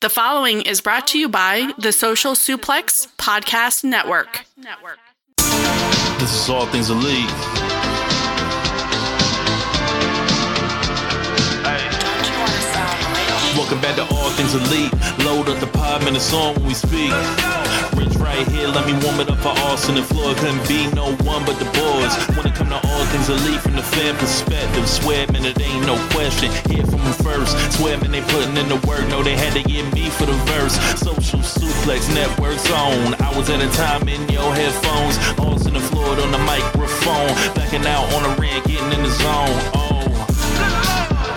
The following is brought to you by the Social Suplex Podcast Network. This is All Things Elite. Welcome back to All Things Elite. Load up the pod, man, it's on when we speak. Right here, let me warm it up for Austin and Floyd. Couldn't be no one but the boys. When it come to All Things Elite from the fan perspective, swear, man, it ain't no question. Hear from them first. Swear, man, they putting in the work. No, they had to get me for the verse. Social Suplex Network's on. Hours at a time in your headphones. Austin and Floyd on the microphone. Backing out on the rant, getting in the zone. Oh.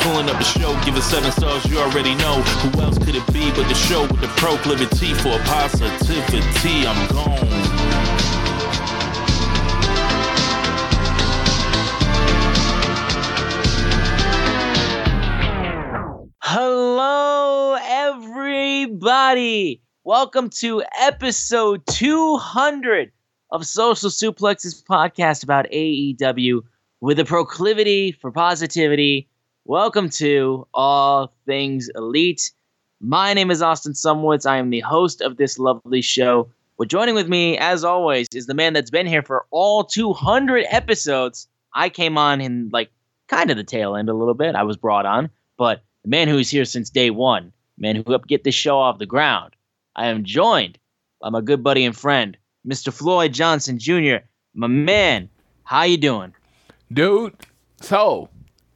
Pulling up the show, give it seven stars, you already know. Who else could it be but the show with the proclivity for positivity? I'm gone. Hello, everybody. Welcome to episode 200 of Social Suplex's podcast about AEW with a proclivity for positivity. Welcome to All Things Elite. My name is Austin Szumowicz. I am the host of this lovely show. But joining with me, as always, is the man that's been here for all 200 episodes. I came on in like kind of the tail end a little bit. I was brought on, but the man who's here since day one, man who helped get this show off the ground. I am joined by my good buddy and friend, Mr. Floyd Johnson Jr. My man, how you doing? dude. So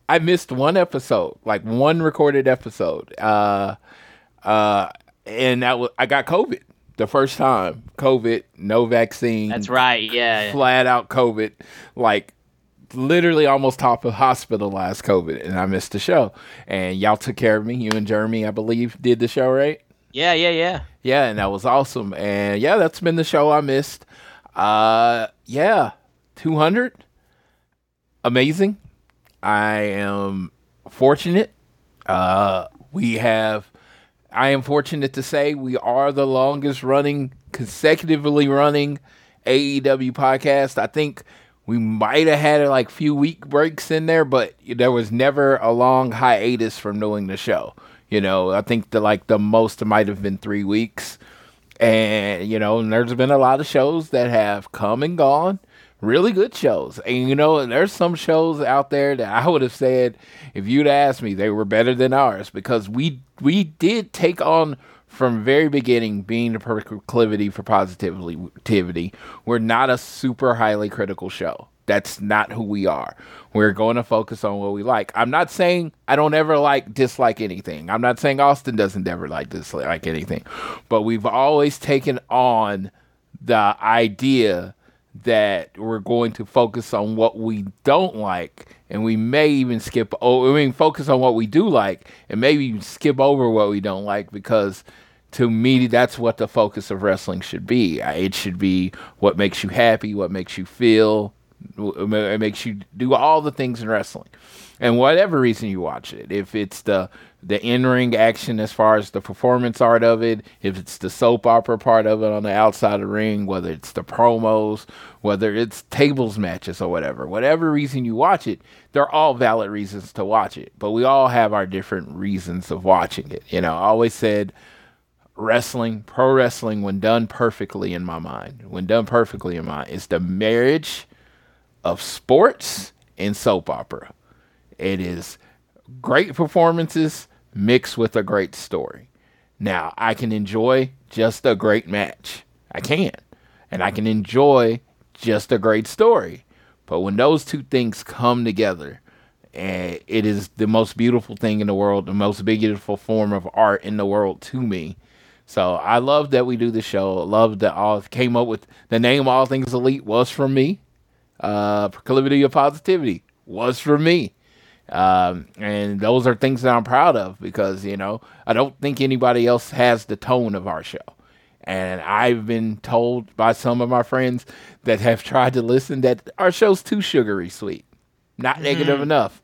I missed one episode, like one recorded episode. Uh, uh, and that was I got COVID the first time. COVID, no vaccine. That's right. Yeah. Flat out COVID, like literally almost top of hospitalized COVID, and I missed the show. And y'all took care of me. You and Jeremy, I believe, did the show, right? Yeah. Yeah. Yeah. Yeah, and that was awesome. And yeah, that's been the show I missed. Uh, yeah, two hundred, amazing. I am fortunate. Uh, we have. I am fortunate to say we are the longest running, consecutively running AEW podcast. I think we might have had like few week breaks in there, but there was never a long hiatus from doing the show. You know, I think the like the most might have been three weeks, and you know, and there's been a lot of shows that have come and gone, really good shows, and you know, there's some shows out there that I would have said if you'd asked me they were better than ours because we we did take on from very beginning being the proclivity for positivity. We're not a super highly critical show. That's not who we are. We're going to focus on what we like. I'm not saying I don't ever like dislike anything. I'm not saying Austin doesn't ever like dislike anything. But we've always taken on the idea that we're going to focus on what we don't like and we may even skip oh I mean focus on what we do like and maybe skip over what we don't like because to me that's what the focus of wrestling should be. It should be what makes you happy, what makes you feel, it makes you do all the things in wrestling. And whatever reason you watch it, if it's the the in-ring action as far as the performance art of it, if it's the soap opera part of it on the outside of the ring, whether it's the promos, whether it's tables matches or whatever, whatever reason you watch it, they're all valid reasons to watch it. But we all have our different reasons of watching it. You know, I always said wrestling, pro wrestling, when done perfectly in my mind, when done perfectly in my mind, is the marriage of sports and soap opera. It is great performances mixed with a great story. Now, I can enjoy just a great match. I can. And I can enjoy just a great story. But when those two things come together, and it is the most beautiful thing in the world, the most beautiful form of art in the world to me. So I love that we do the show. Love that all came up with the name All Things Elite was from me. Uh, proclivity of positivity was for me. Um, and those are things that I'm proud of because, you know, I don't think anybody else has the tone of our show. And I've been told by some of my friends that have tried to listen that our show's too sugary sweet, not negative enough.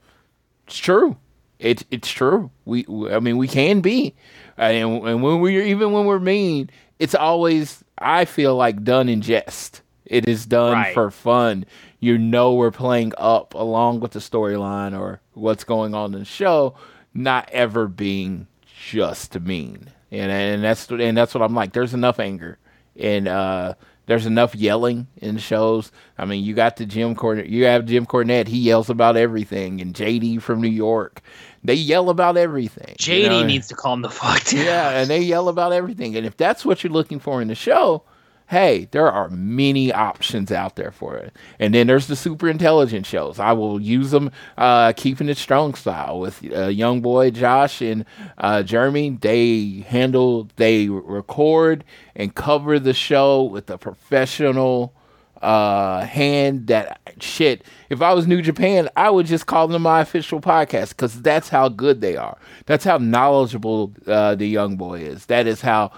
It's true. It's it's true. We, I mean we can be, and, and when we're even when we're mean, it's always I feel like done in jest. It is done Right. for fun. You know we're playing up along with the storyline or what's going on in the show, not ever being just mean. and and that's and that's what I'm like. There's enough anger, and uh, there's enough yelling in shows. I mean, you got the Jim Cornette. You have Jim Cornette. He yells about everything, and JD from New York. They yell about everything. JD you know? needs to calm the fuck down. Yeah, and they yell about everything. And if that's what you're looking for in the show, hey, there are many options out there for it. And then there's the super intelligent shows. I will use them, uh, keeping it strong style with uh, young boy Josh and uh, Jeremy. They handle, they record and cover the show with a professional uh hand that shit if i was new japan i would just call them my official podcast because that's how good they are that's how knowledgeable uh the young boy is that is how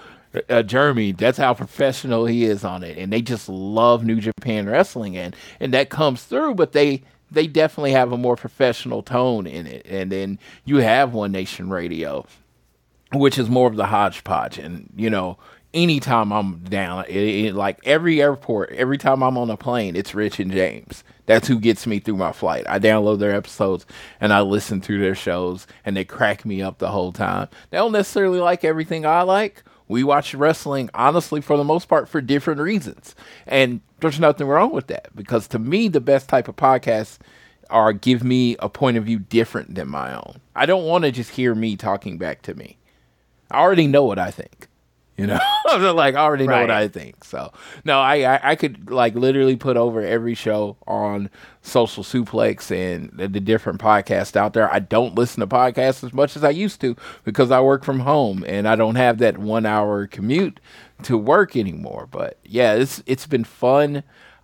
uh, Jeremy, that's how professional he is on it, and they just love New Japan Wrestling, and and that comes through. But they they definitely have a more professional tone in it, and then you have One Nation Radio, which is more of the hodgepodge, and you know. Anytime I'm down, it, it, like every airport, every time I'm on a plane, it's Rich and James. That's who gets me through my flight. I download their episodes and I listen to their shows, and they crack me up the whole time. They don't necessarily like everything I like, we watch wrestling, honestly, for the most part, for different reasons. And there's nothing wrong with that because to me, the best type of podcasts are give me a point of view different than my own. I don't want to just hear me talking back to me. I already know what I think. You know, like I already know right. what I think. So no, I, I, I could like literally put over every show on Social Suplex and the, the, different podcasts out there. I don't listen to podcasts as much as I used to because I work from home and I don't have that one hour commute to work anymore. But yeah, it's it's been fun.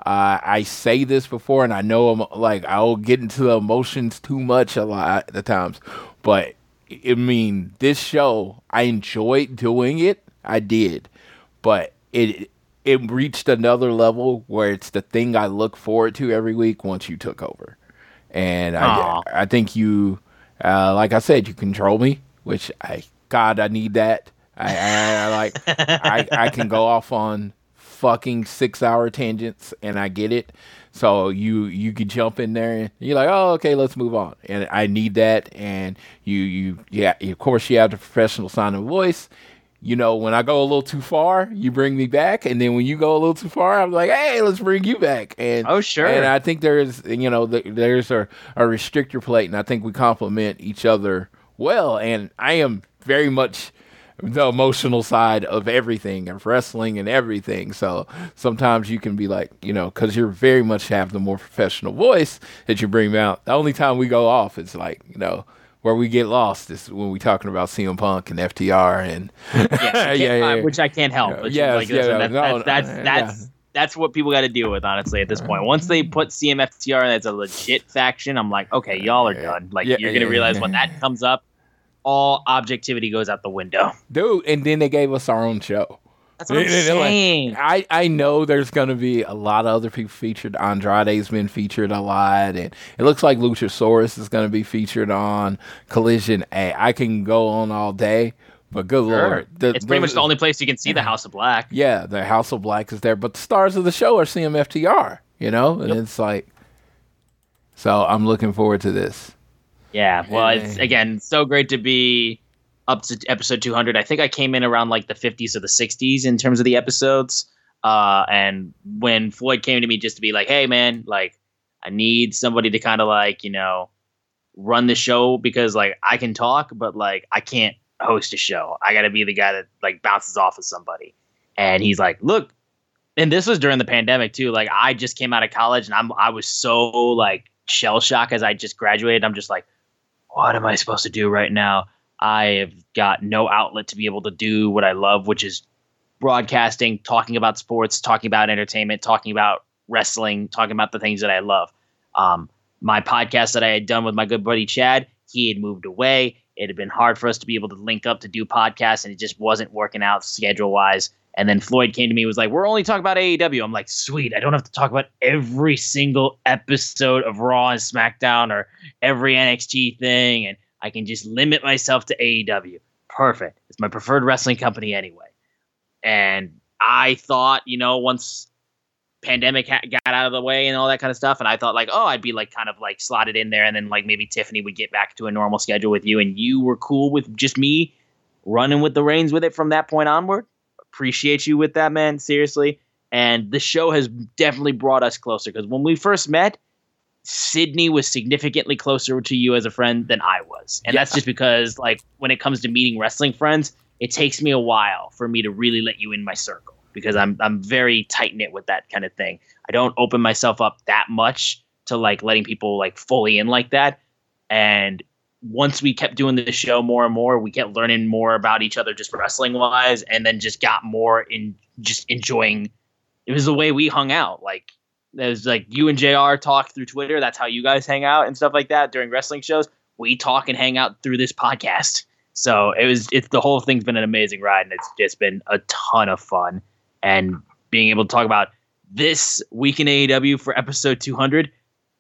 Uh, I say this before, and I know I'm like I'll get into the emotions too much a lot of the times, but I mean, this show I enjoyed doing it I did, but it it reached another level where it's the thing I look forward to every week once you took over, and I I think you, uh, like I said, you control me, which I God I need that. I, I, I like I I can go off on fucking six hour tangents and I get it. So you you can jump in there and you're like, oh okay, let's move on. And I need that. And you you yeah, of course you have the professional sign of voice you know, when I go a little too far, you bring me back, and then when you go a little too far, I'm like, hey, let's bring you back. And oh, sure. And I think there's, you know, there's a, a restrictor plate, and I think we complement each other well. And I am very much the emotional side of everything of wrestling and everything. So sometimes you can be like, you know, because you're very much have the more professional voice that you bring out. The only time we go off is like, you know where we get lost is when we're talking about CM Punk and FTR and yeah, yeah, yeah, which I can't help. Yeah, like, yeah, that's, no, that's, that's, that's, yeah. that's what people got to deal with, honestly. At this point, once they put CMFTR as a legit faction, I'm like, okay, y'all are done. Like you're gonna realize when that comes up, all objectivity goes out the window, dude. And then they gave us our own show. That's what I'm saying. I, I know there's going to be a lot of other people featured. Andrade's been featured a lot, and it looks like Luchasaurus is going to be featured on Collision. Hey, I can go on all day, but good sure. lord, the, it's pretty the, much the only place you can see the House of Black. Yeah, the House of Black is there, but the stars of the show are CMFTR. You know, and yep. it's like, so I'm looking forward to this. Yeah, well, it's again so great to be up to episode 200. I think I came in around like the 50s or the 60s in terms of the episodes. Uh, and when Floyd came to me just to be like, hey, man, like, I need somebody to kind of like, you know, run the show because like I can talk, but like I can't host a show. I got to be the guy that like bounces off of somebody. And he's like, look, and this was during the pandemic too. Like I just came out of college and I'm I was so like shell shock as I just graduated. I'm just like, what am I supposed to do right now? I have got no outlet to be able to do what I love, which is broadcasting, talking about sports, talking about entertainment, talking about wrestling, talking about the things that I love. Um, my podcast that I had done with my good buddy Chad, he had moved away. It had been hard for us to be able to link up to do podcasts, and it just wasn't working out schedule wise. And then Floyd came to me and was like, "We're only talking about AEW." I'm like, "Sweet, I don't have to talk about every single episode of Raw and SmackDown or every NXT thing." And I can just limit myself to AEW. Perfect. It's my preferred wrestling company anyway. And I thought, you know, once pandemic ha- got out of the way and all that kind of stuff, and I thought like, oh, I'd be like kind of like slotted in there, and then like maybe Tiffany would get back to a normal schedule with you, and you were cool with just me running with the reins with it from that point onward. Appreciate you with that, man. Seriously. And the show has definitely brought us closer because when we first met, Sydney was significantly closer to you as a friend than I was. And yeah. that's just because, like, when it comes to meeting wrestling friends, it takes me a while for me to really let you in my circle because I'm I'm very tight knit with that kind of thing. I don't open myself up that much to like letting people like fully in like that. And once we kept doing the show more and more, we kept learning more about each other just wrestling wise, and then just got more in just enjoying. It was the way we hung out. Like it was like you and Jr. talk through Twitter. That's how you guys hang out and stuff like that during wrestling shows. We talk and hang out through this podcast. So it was. It's the whole thing's been an amazing ride, and it's just been a ton of fun. And being able to talk about this week in AEW for episode 200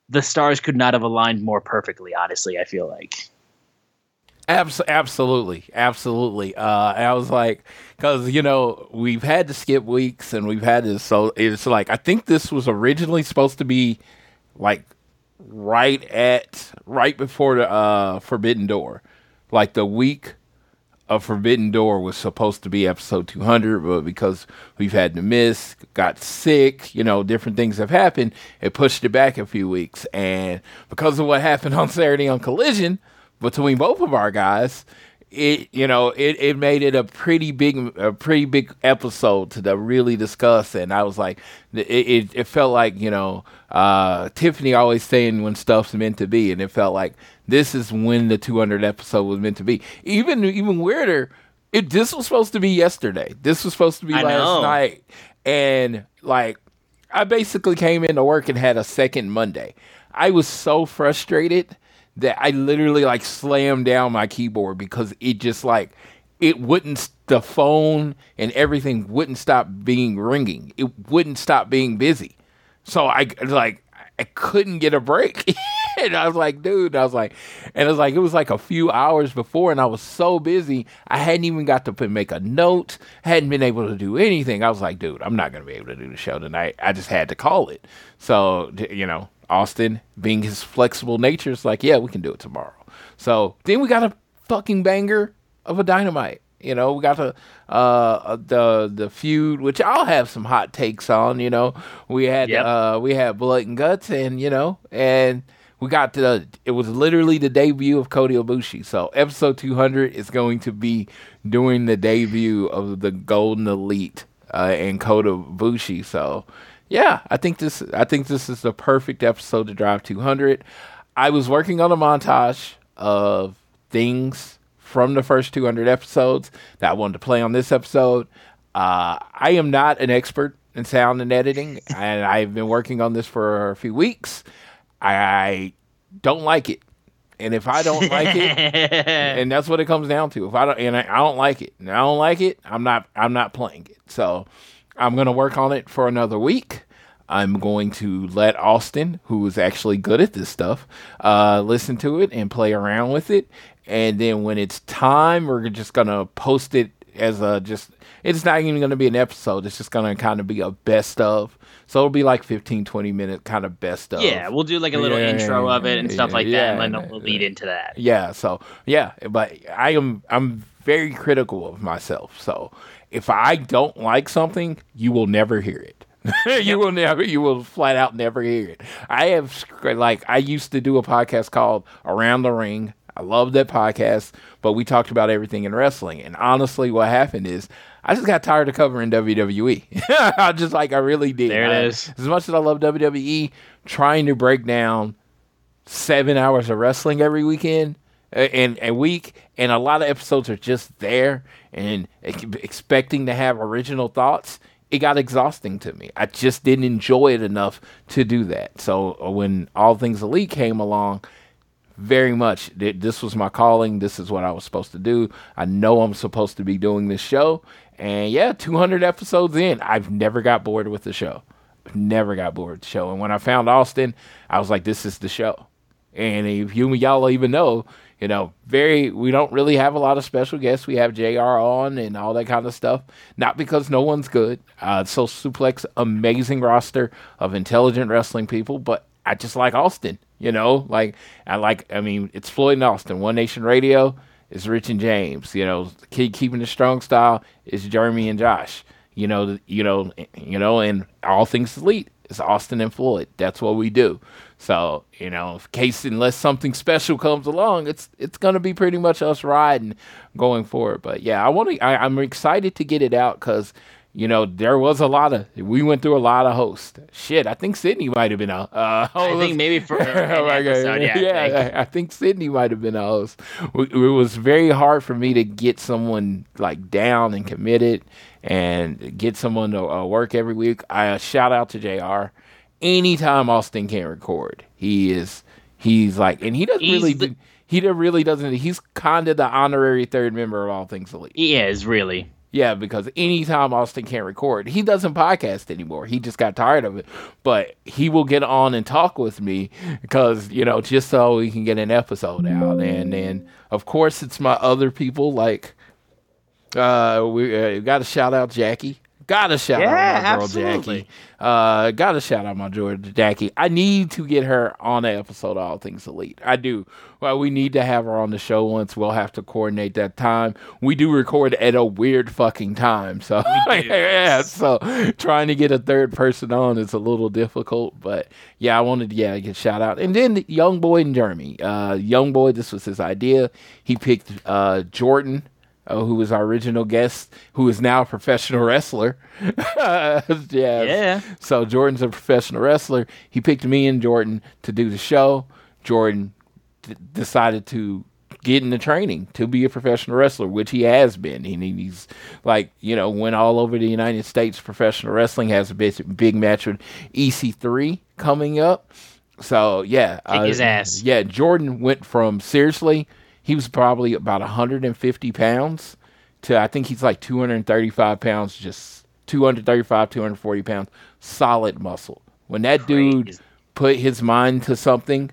the stars could not have aligned more perfectly. Honestly, I feel like. Abs- absolutely, absolutely. Uh, I was like, because you know we've had to skip weeks and we've had to, so it's like I think this was originally supposed to be like right at right before the uh, Forbidden Door, like the week of Forbidden Door was supposed to be episode 200, but because we've had to miss, got sick, you know, different things have happened, it pushed it back a few weeks. And because of what happened on Saturday on Collision between both of our guys, it you know it, it made it a pretty big a pretty big episode to really discuss. And i was like it, it, it felt like you know uh, tiffany always saying when stuff's meant to be. And it felt like this is when the 200 episode was meant to be. Even even weirder it this was supposed to be yesterday. This was supposed to be I last know. night. And like i basically came into work and had a second monday. I was so frustrated that I literally like slammed down my keyboard because it just like it wouldn't the phone and everything wouldn't stop being ringing. It wouldn't stop being busy. So I like I couldn't get a break. and I was like, dude, I was like, and it was like, it was like a few hours before, and I was so busy, I hadn't even got to make a note, hadn't been able to do anything. I was like, dude, I'm not going to be able to do the show tonight. I just had to call it. So, you know, Austin, being his flexible nature, is like, yeah, we can do it tomorrow. So then we got a fucking banger of a dynamite. You know, we got the uh, the the feud, which I'll have some hot takes on. You know, we had yep. uh, we had blood and guts, and you know, and we got the. It was literally the debut of Kota Ibushi. So episode two hundred is going to be doing the debut of the Golden Elite uh, and Kota Ibushi. So yeah, I think this I think this is the perfect episode to drive 200. I was working on a montage of things from the first 200 episodes that I wanted to play on this episode. Uh, I am not an expert in sound and editing, and I've been working on this for a few weeks. I don't like it, and if I don't like it, and that's what it comes down to. If I don't, and I, I don't like it, and I don't like it, I'm not, I'm not playing it. So I'm going to work on it for another week. I'm going to let Austin, who is actually good at this stuff, uh, listen to it and play around with it. And then when it's time, we're just going to post it as a just, it's not even going to be an episode. It's just going to kind of be a best of. So it'll be like 15, 20 minute kind of best of. Yeah, we'll do like a little yeah, intro of it and stuff like yeah, that, and then we'll lead into that. Yeah, so yeah, but I am I'm very critical of myself. So if I don't like something, you will never hear it. you will never, you will flat out never hear it. I have, like, I used to do a podcast called Around the Ring. I love that podcast, but we talked about everything in wrestling. And honestly, what happened is I just got tired of covering WWE. I just like, I really did. There it I, is. As much as I love WWE, trying to break down seven hours of wrestling every weekend and a week, and a lot of episodes are just there and expecting to have original thoughts. It got exhausting to me. I just didn't enjoy it enough to do that. So uh, when All Things Elite came along, very much this was my calling. This is what I was supposed to do. I know I'm supposed to be doing this show. And yeah, 200 episodes in, I've never got bored with the show. Never got bored with the show. And when I found Austin, I was like, this is the show. And if you y'all even know, you know, very we don't really have a lot of special guests. We have JR on and all that kind of stuff. Not because no one's good. Uh Social Suplex, amazing roster of intelligent wrestling people, but I just like Austin, you know, like I like I mean, it's Floyd and Austin, One Nation Radio. is Rich and James. You know, keep keeping the strong style is Jeremy and Josh. You know, you know, you know, and all things elite is Austin and Floyd. That's what we do. So you know, in case unless something special comes along, it's it's gonna be pretty much us riding going forward. But yeah, I want to. I'm excited to get it out because you know, there was a lot of we went through a lot of hosts. Shit, I think Sydney might have been a uh, host. I think maybe for an episode, yeah. yeah I, I, think Sydney might have been a host. It was very hard for me to get someone like down and committed and get someone to uh, work every week. I uh, shout out to Jr. Anytime Austin can't record, he is he's like, and he doesn't he's really. The- do, he really doesn't. He's kind of the honorary third member of All Things Elite. He is really. Yeah, because anytime Austin can't record, he doesn't podcast anymore. He just got tired of it. But he will get on and talk with me because, you know, just so we can get an episode out. And then, of course, it's my other people like, uh, we uh, got to shout out Jackie. Gotta shout yeah, out my girl absolutely. Jackie. Uh, gotta shout out my Georgia Jackie. I need to get her on the episode of All Things Elite. I do. Well, we need to have her on the show once. We'll have to coordinate that time. We do record at a weird fucking time, so yeah. So trying to get a third person on is a little difficult, but yeah, I wanted to yeah get shout out. And then Young Boy and Jeremy. Uh, Young Boy, this was his idea. He picked uh Jordan uh, who was our original guest, who is now a professional wrestler. yes. Yeah. So Jordan's a professional wrestler. He picked me and Jordan to do the show. Jordan d- decided to get into training to be a professional wrestler, which he has been. He, he's like, you know, went all over the United States professional wrestling, has a big, big match with EC3 coming up. So, yeah. Kick uh, his ass. Yeah, Jordan went from seriously – he was probably about 150 pounds to I think he's like 235 pounds, just 235, 240 pounds, solid muscle. When that Crazy. dude put his mind to something,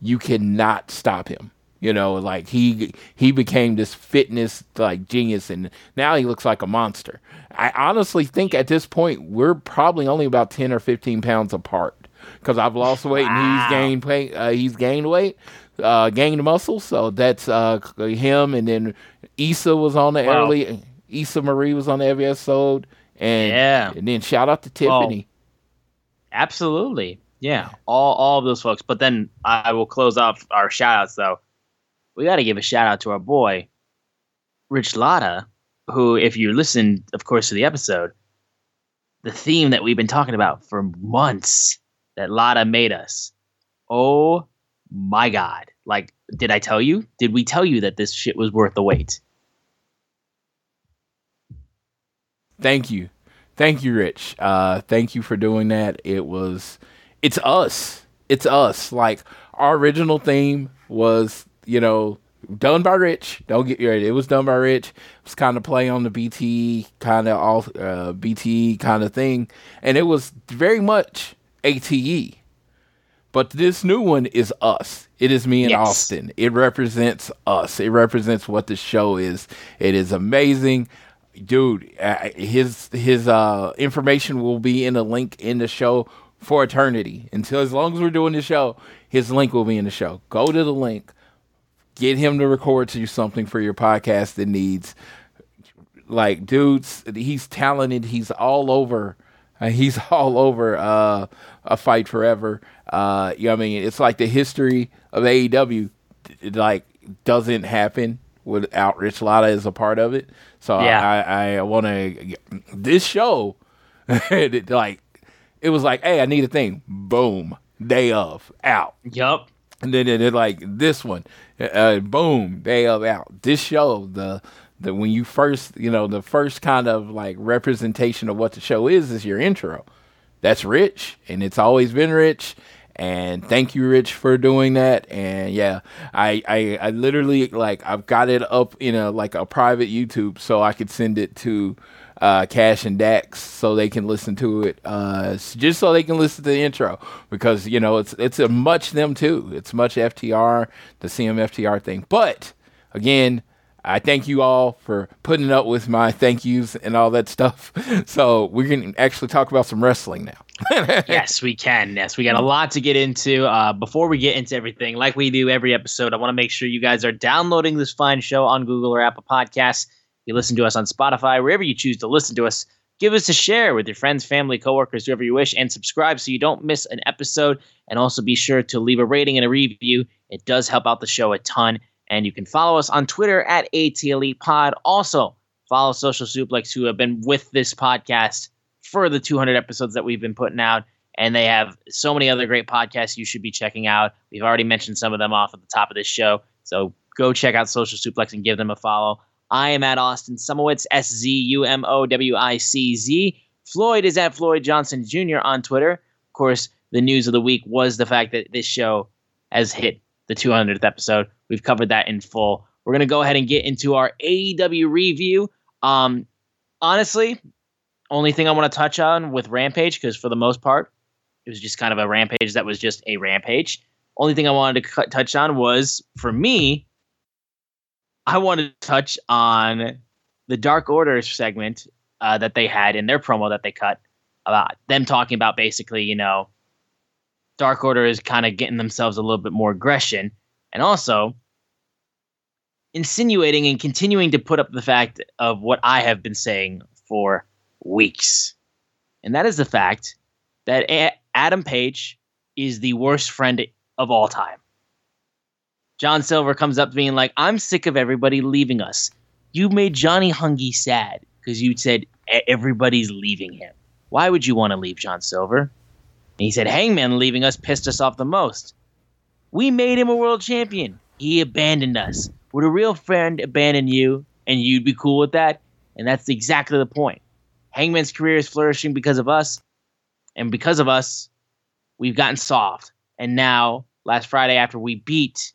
you cannot stop him. You know, like he he became this fitness like genius, and now he looks like a monster. I honestly think at this point we're probably only about 10 or 15 pounds apart because I've lost weight wow. and he's gained weight. Uh, he's gained weight uh, gained muscle. So that's uh, him. And then Issa was on the wow. early. Issa Marie was on every episode. And, yeah. and then shout out to Tiffany. absolutely. Yeah. All, all of those folks. But then I will close off our shout outs, though. We got to give a shout out to our boy, Rich Latta, who, if you listened, of course, to the episode, the theme that we've been talking about for months that Latta made us. Oh my God. Like, did I tell you? Did we tell you that this shit was worth the wait? Thank you. Thank you, Rich. Uh, thank you for doing that. It was, it's us. It's us. Like, our original theme was, you know, done by Rich. Don't get ready. It was done by Rich. It was kind of play on the BT kind of all uh, BT kind of thing, and it was very much ATE. But this new one is us. It is me and yes. Austin. It represents us. It represents what the show is. It is amazing. Dude, his his uh, information will be in a link in the show for eternity. Until as long as we're doing the show, his link will be in the show. Go to the link. Get him to record to you something for your podcast that needs like dudes he's talented he's all over uh, he's all over uh, a fight forever uh, you know what I mean? It's like the history of AEW, like doesn't happen without Rich Latta as a part of it. So yeah. I, I want to this show, it, like it was like, hey, I need a thing. Boom, day of out. Yup. And then it like this one, uh, boom, day of out. This show, the the when you first, you know, the first kind of like representation of what the show is is your intro. That's rich, and it's always been rich and thank you rich for doing that and yeah I, I i literally like i've got it up in a like a private youtube so i could send it to uh, Cash and Dax so they can listen to it, uh, just so they can listen to the intro because you know it's it's a much them too. It's much FTR, the CMFTR thing. But again, I thank you all for putting up with my thank yous and all that stuff. So we can actually talk about some wrestling now. yes, we can. Yes, we got a lot to get into. Uh, before we get into everything, like we do every episode, I want to make sure you guys are downloading this fine show on Google or Apple Podcasts. You listen to us on Spotify, wherever you choose to listen to us. Give us a share with your friends, family, coworkers, whoever you wish, and subscribe so you don't miss an episode. And also be sure to leave a rating and a review. It does help out the show a ton. And you can follow us on Twitter at ATLE Pod. Also, follow Social Suplex, who have been with this podcast for the 200 episodes that we've been putting out. And they have so many other great podcasts you should be checking out. We've already mentioned some of them off at the top of this show. So go check out Social Suplex and give them a follow. I am at Austin Szumowicz, S Z U M O W I C Z. Floyd is at Floyd Johnson Jr. on Twitter. Of course, the news of the week was the fact that this show has hit the 200th episode. We've covered that in full. We're going to go ahead and get into our AEW review. Um, honestly, only thing I want to touch on with Rampage, because for the most part, it was just kind of a rampage that was just a rampage. Only thing I wanted to touch on was, for me, I wanted to touch on the Dark Order segment uh, that they had in their promo that they cut about them talking about basically, you know, Dark Order is kind of getting themselves a little bit more aggression and also insinuating and continuing to put up the fact of what I have been saying for weeks. And that is the fact that A- Adam Page is the worst friend of all time. John Silver comes up being like, I'm sick of everybody leaving us. You made Johnny Hungee sad because you said everybody's leaving him. Why would you want to leave John Silver? And he said, Hangman leaving us pissed us off the most. We made him a world champion. He abandoned us. Would a real friend abandon you and you'd be cool with that? And that's exactly the point. Hangman's career is flourishing because of us. And because of us, we've gotten soft. And now, last Friday, after we beat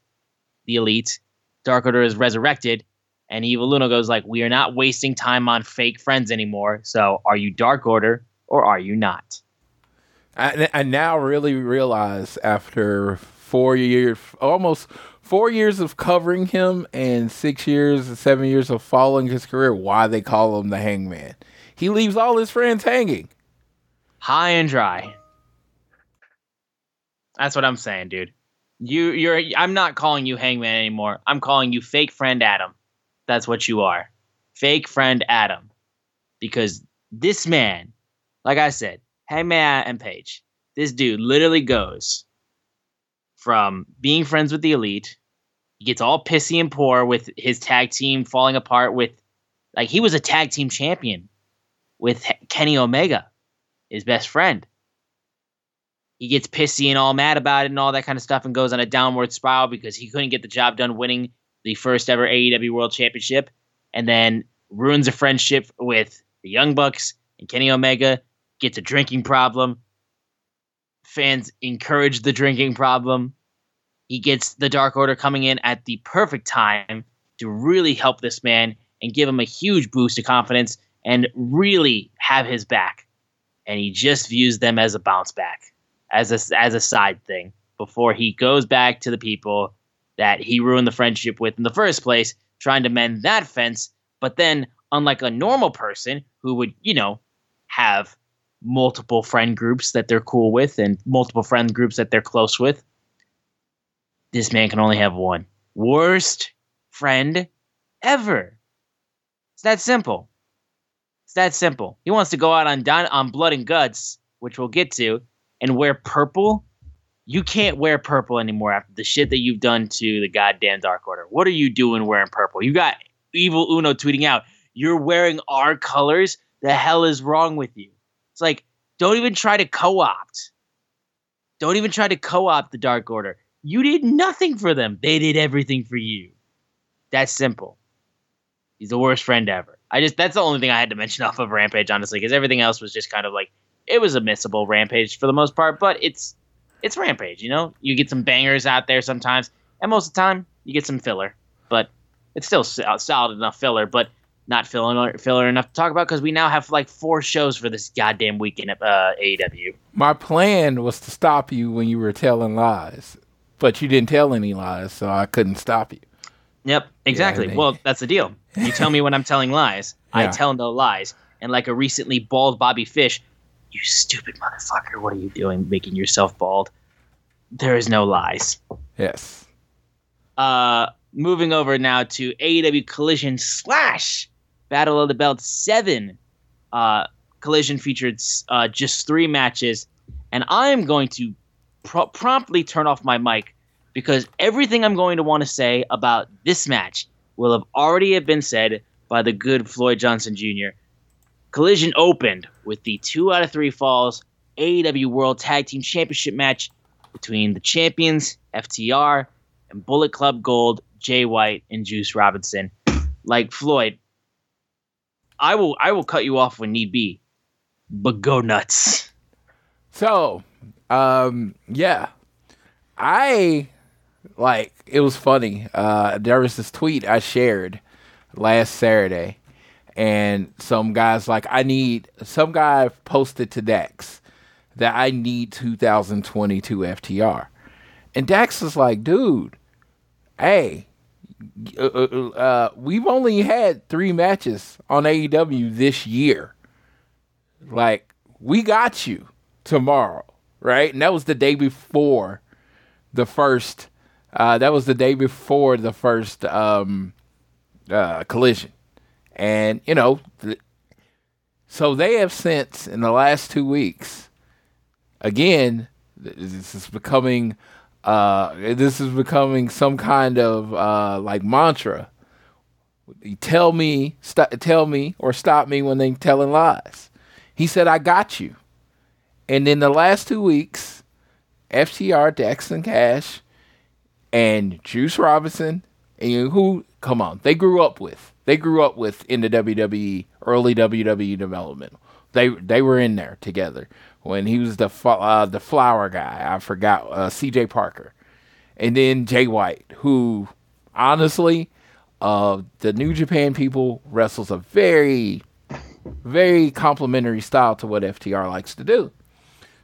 the elite. Dark Order is resurrected, and Evil Uno goes like, "We are not wasting time on fake friends anymore. So, are you Dark Order or are you not?" I, I now really realize after four years, almost four years of covering him and six years, seven years of following his career, why they call him the Hangman. He leaves all his friends hanging, high and dry. That's what I'm saying, dude. You you're I'm not calling you Hangman anymore. I'm calling you fake friend Adam. That's what you are. Fake friend Adam. Because this man, like I said, Hangman and Page, this dude literally goes from being friends with the elite, he gets all pissy and poor with his tag team falling apart with like he was a tag team champion with Kenny Omega, his best friend. He gets pissy and all mad about it and all that kind of stuff and goes on a downward spiral because he couldn't get the job done winning the first ever AEW World Championship and then ruins a friendship with the Young Bucks and Kenny Omega, gets a drinking problem. Fans encourage the drinking problem. He gets the Dark Order coming in at the perfect time to really help this man and give him a huge boost of confidence and really have his back. And he just views them as a bounce back as a as a side thing before he goes back to the people that he ruined the friendship with in the first place, trying to mend that fence. But then, unlike a normal person who would, you know, have multiple friend groups that they're cool with and multiple friend groups that they're close with, this man can only have one. Worst friend ever. It's that simple. It's that simple. He wants to go out on on blood and guts, which we'll get to, and wear purple, you can't wear purple anymore after the shit that you've done to the goddamn Dark Order. What are you doing wearing purple? You got Evil Uno tweeting out, You're wearing our colors? The hell is wrong with you? It's like, don't even try to co opt. Don't even try to co opt the Dark Order. You did nothing for them, they did everything for you. That's simple. He's the worst friend ever. I just, that's the only thing I had to mention off of Rampage, honestly, because everything else was just kind of like, it was a missable Rampage for the most part, but it's it's Rampage. You know, you get some bangers out there sometimes, and most of the time you get some filler, but it's still solid enough filler, but not filler filler enough to talk about because we now have like four shows for this goddamn weekend at uh, AEW. My plan was to stop you when you were telling lies, but you didn't tell any lies, so I couldn't stop you. Yep, exactly. they- well, that's the deal. You tell me when I'm telling lies. I tell no lies. And like a recently bald Bobby Fish, you stupid motherfucker, what are you doing making yourself bald? There is no lies. Yes. Uh, moving over now to AEW Collision slash Battle of the Belt 7. Uh, Collision featured uh, just three matches. And I am going to pro- promptly turn off my mic because everything I'm going to want to say about this match will have already have been said by the good Floyd Johnson Jr. Collision opened with the two out of three falls AEW World Tag Team Championship match between the champions FTR and Bullet Club Gold, Jay White and Juice Robinson. Like Floyd, I will I will cut you off when need be, but go nuts. So, um, yeah, I like it was funny. Uh, there was this tweet I shared last Saturday, and some guys like I need some guy posted to Dax that I need 2022 FTR, and Dax is like, dude, hey. Uh, uh, we've only had three matches on AEW this year. Like, we got you tomorrow, right? And that was the day before the first. Uh, that was the day before the first um, uh, collision, and you know, th- so they have since in the last two weeks. Again, th- this is becoming. Uh, this is becoming some kind of uh, like mantra. Tell me, st- tell me, or stop me when they're telling lies. He said, "I got you." And in the last two weeks, FTR, Dax and Cash, and Juice Robinson, and who, come on, they grew up with. They grew up with in the WWE, early WWE development. They they were in there together when he was the uh, the flower guy. I forgot uh, C.J. Parker, and then Jay White, who honestly, uh, the New Japan people wrestles a very very complementary style to what FTR likes to do.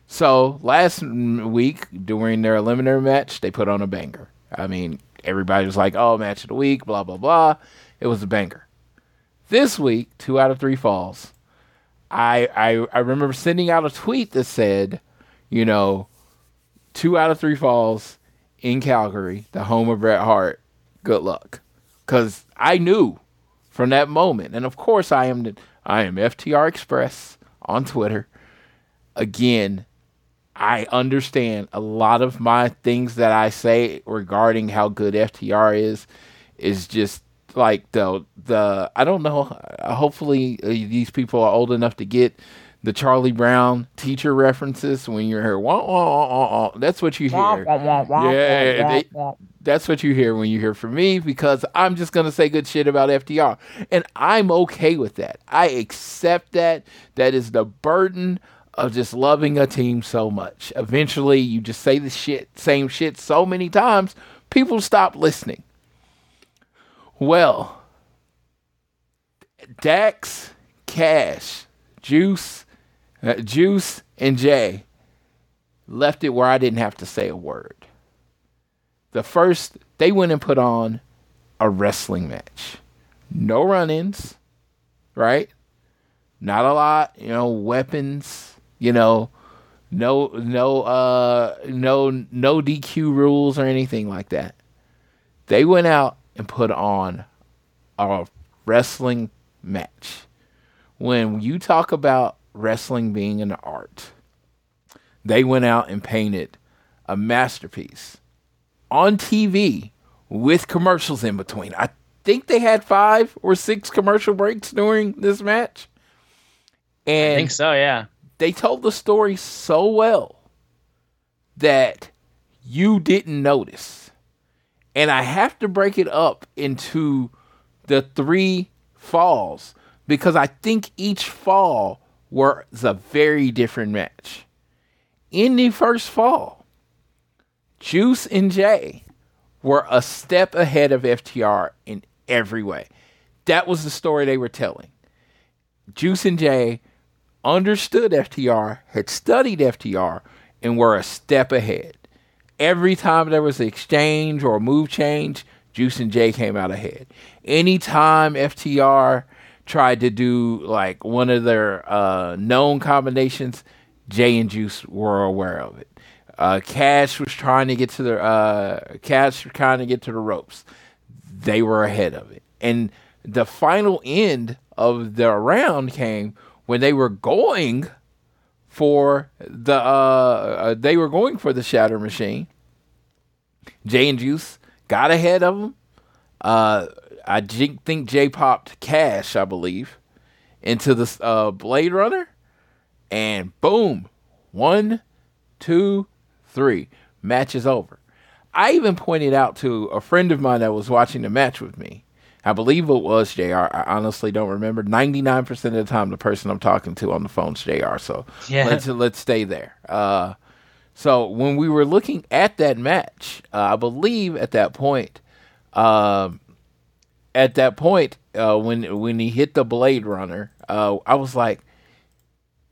So last week during their eliminator match, they put on a banger. I mean, everybody was like, "Oh, match of the week," blah blah blah. It was a banger. This week, two out of three falls. I I I remember sending out a tweet that said, you know, two out of three falls in Calgary, the home of Bret Hart. Good luck, because I knew from that moment, and of course I am the, I am FTR Express on Twitter. Again, I understand a lot of my things that I say regarding how good FTR is is just like the the I don't know. Hopefully, uh, these people are old enough to get the Charlie Brown teacher references when you're here. Wah, wah, wah, wah, wah. That's what you hear. Yeah, they- that's what you hear when you hear from me because I'm just gonna say good shit about FTR, and I'm okay with that. I accept that. That is the burden of just loving a team so much. Eventually, you just say the shit, same shit so many times, people stop listening. Well, Dax, Cash, Juice, uh, Juice, and Jay left it where I didn't have to say a word. The first, they went and put on a wrestling match. No run ins, right? Not a lot, you know, weapons, you know, no no uh no no DQ rules or anything like that. They went out and put on a wrestling match. When you talk about wrestling being an art, they went out and painted a masterpiece on TV with commercials in between. I think they had five or six commercial breaks during this match. And I think so, yeah. they told the story so well that you didn't notice. And I have to break it up into the three falls because I think each fall was a very different match. In the first fall, Juice and Jay were a step ahead of FTR in every way. That was the story they were telling. Juice and Jay understood FTR, had studied FTR, and were a step ahead. Every time there was an exchange or a move change, Juice and Jay came out ahead. Anytime FTR tried to do like one of their uh, known combinations, Jay and Juice were aware of it. Uh, Cash was trying to get to the uh, Cash was trying to get to the ropes. They were ahead of it, and the final end of the round came when they were going for the uh, uh they were going for the Shatter Machine. Jay and Juice got ahead of them. Uh, I think Jay popped Cash, I believe, into the uh, Blade Runner, and boom, one, two, three, match is over. I even pointed out to a friend of mine that was watching the match with me. I believe it was JR. I honestly don't remember. 99% of the time, the person I'm talking to on the phone is JR. So yeah. let's, let's stay there. Uh, so when we were looking at that match, uh, I believe at that point, uh, at that point, uh, when when he hit the Blade Runner, uh, I was like,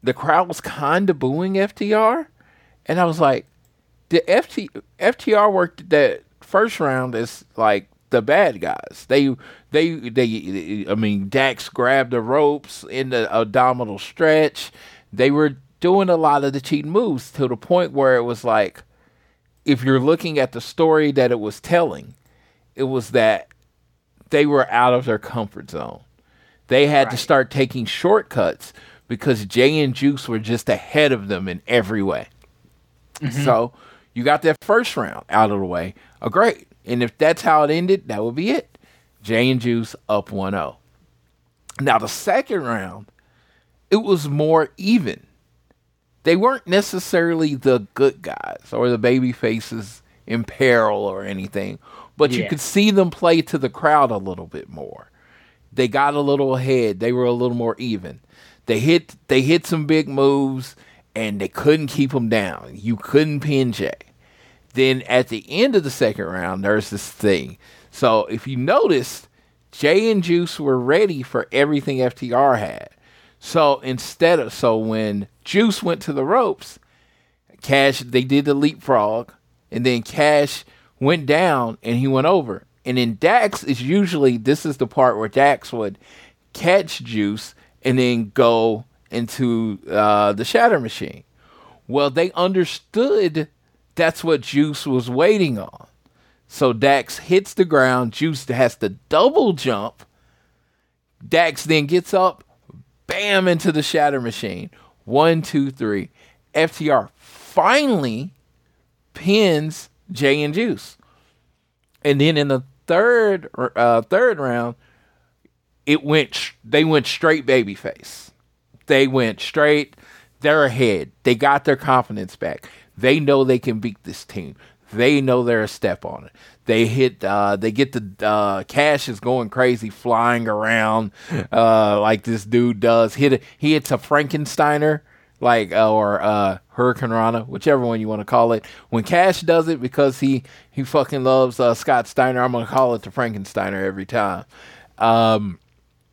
the crowd was kind of booing FTR, and I was like, the FT, FTR worked that first round as like the bad guys. They they they I mean Dax grabbed the ropes in the abdominal stretch. They were doing a lot of the cheat moves to the point where it was like if you're looking at the story that it was telling, it was that they were out of their comfort zone. They had right. to start taking shortcuts because Jay and Juice were just ahead of them in every way. Mm-hmm. So you got that first round out of the way. Oh, great. And if that's how it ended, that would be it. Jay and Juice up 1 0. Now, the second round, it was more even. They weren't necessarily the good guys or the baby faces in peril or anything, but yeah. you could see them play to the crowd a little bit more. They got a little ahead. They were a little more even. They hit they hit some big moves and they couldn't keep them down. You couldn't pin Jay. Then at the end of the second round, there's this thing. So if you noticed, Jay and Juice were ready for everything FTR had. So instead of so when Juice went to the ropes, Cash they did the leapfrog, and then Cash went down and he went over. And then Dax is usually this is the part where Dax would catch Juice and then go into uh, the Shatter Machine. Well, they understood that's what Juice was waiting on. So Dax hits the ground. Juice has to double jump. Dax then gets up, bam, into the Shatter Machine. One, two, three. FTR finally pins Jay and Juice. And then in the third uh, third round, it went they went straight babyface. They went straight. They're ahead. They got their confidence back. They know they can beat this team. They know they're a step on it. They hit. Uh, they get the uh, cash is going crazy, flying around uh, like this dude does. Hit a, he hits a Frankensteiner like uh, or uh, Hurricanrana, whichever one you want to call it. When Cash does it because he he fucking loves uh, Scott Steiner, I'm gonna call it the Frankensteiner every time. Um,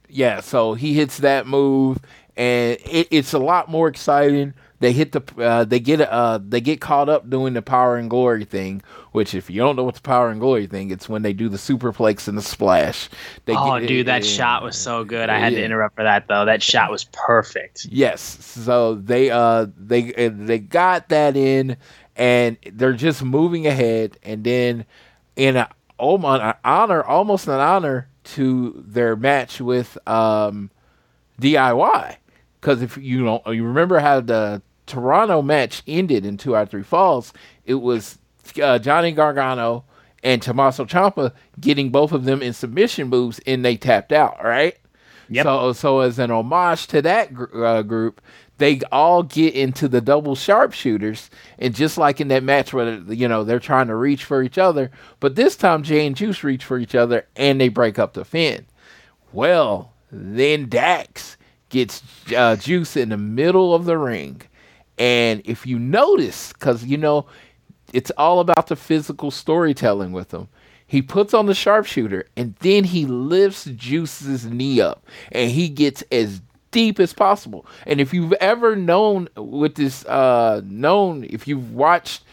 yeah, so he hits that move, and it, it's a lot more exciting. They hit the uh, they get uh they get caught up doing the power and glory thing, which if you don't know what the power and glory thing, it's when they do the superplex and the splash. They oh, get, dude, that shot was so good. I had yeah. to interrupt for that though. That shot was perfect. Yes, so they uh they they got that in, and they're just moving ahead, and then in a, oh, an honor, almost an honor to their match with um DIY because if you don't you remember how the Toronto match ended in two out of three falls, it was uh, Johnny Gargano and Tommaso Ciampa getting both of them in submission moves, and they tapped out. Right. Yep. So, so as an homage to that gr- uh, group, they all get into the double sharpshooters, and just like in that match where you know they're trying to reach for each other, but this time Jay and Juice reach for each other, and they break up the Finn. Well, then Dax gets uh, Juice in the middle of the ring and if you notice, because you know, it's all about the physical storytelling with him. He puts on the sharpshooter and then he lifts Juice's knee up and he gets as deep as possible. And if you've ever known with this, uh, known, if you've watched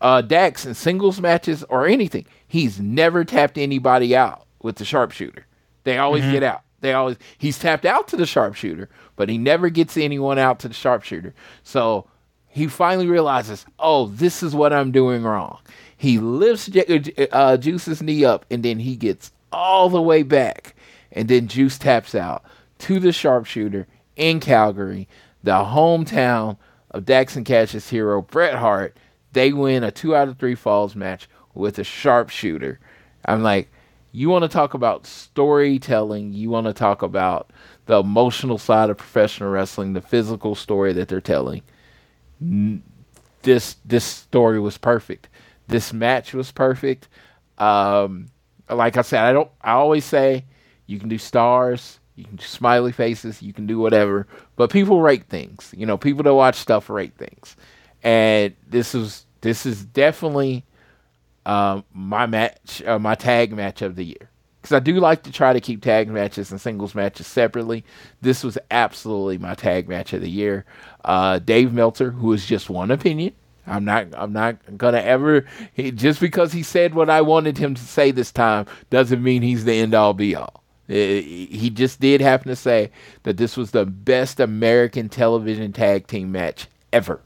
uh, Dax in singles matches or anything, he's never tapped anybody out with the sharpshooter. They always Mm-hmm. get out. They always he's tapped out to the sharpshooter, but he never gets anyone out to the sharpshooter. So he finally realizes, oh, this is what I'm doing wrong. He lifts Ju- uh, Juice's knee up, and then he gets all the way back, and then Juice taps out to the sharpshooter in Calgary, the hometown of Dax and Cash's hero Bret Hart. They win a two out of three falls match with a sharpshooter. I'm like, you want to talk about storytelling? You want to talk about the emotional side of professional wrestling, the physical story that they're telling this this story was perfect. This match was perfect. Um, like I said, I don't. I always say you can do stars, you can do smiley faces, you can do whatever, but people rate things. You know, people that watch stuff rate things, and this is this is definitely um, my match, uh, my tag match of the year. Because I do like to try to keep tag matches and singles matches separately. This was absolutely my tag match of the year. Uh, Dave Meltzer, who is just one opinion. I'm not. I'm not gonna ever. He, just because he said what I wanted him to say this time doesn't mean he's the end all be all. He just did happen to say that this was the best American television tag team match ever.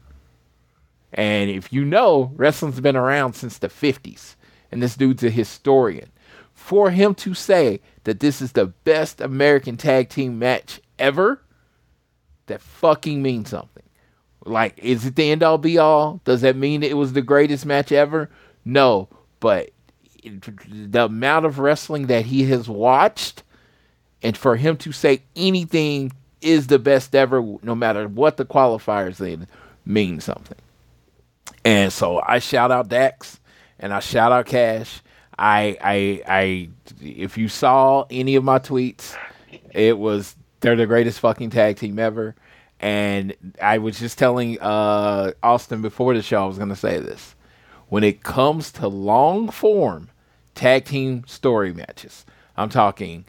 And if you know, wrestling's been around since the 50s, and this dude's a historian. For him to say that this is the best American tag team match ever, that fucking means something. Like, is it the end all be all? Does that mean it was the greatest match ever? No, but the amount of wrestling that he has watched, and for him to say anything is the best ever, no matter what the qualifiers in, means something. And so I shout out Dax and I shout out Cash. I I I if you saw any of my tweets, it was they're the greatest fucking tag team ever. And I was just telling uh, Austin before the show I was gonna say this. When it comes to long form tag team story matches, I'm talking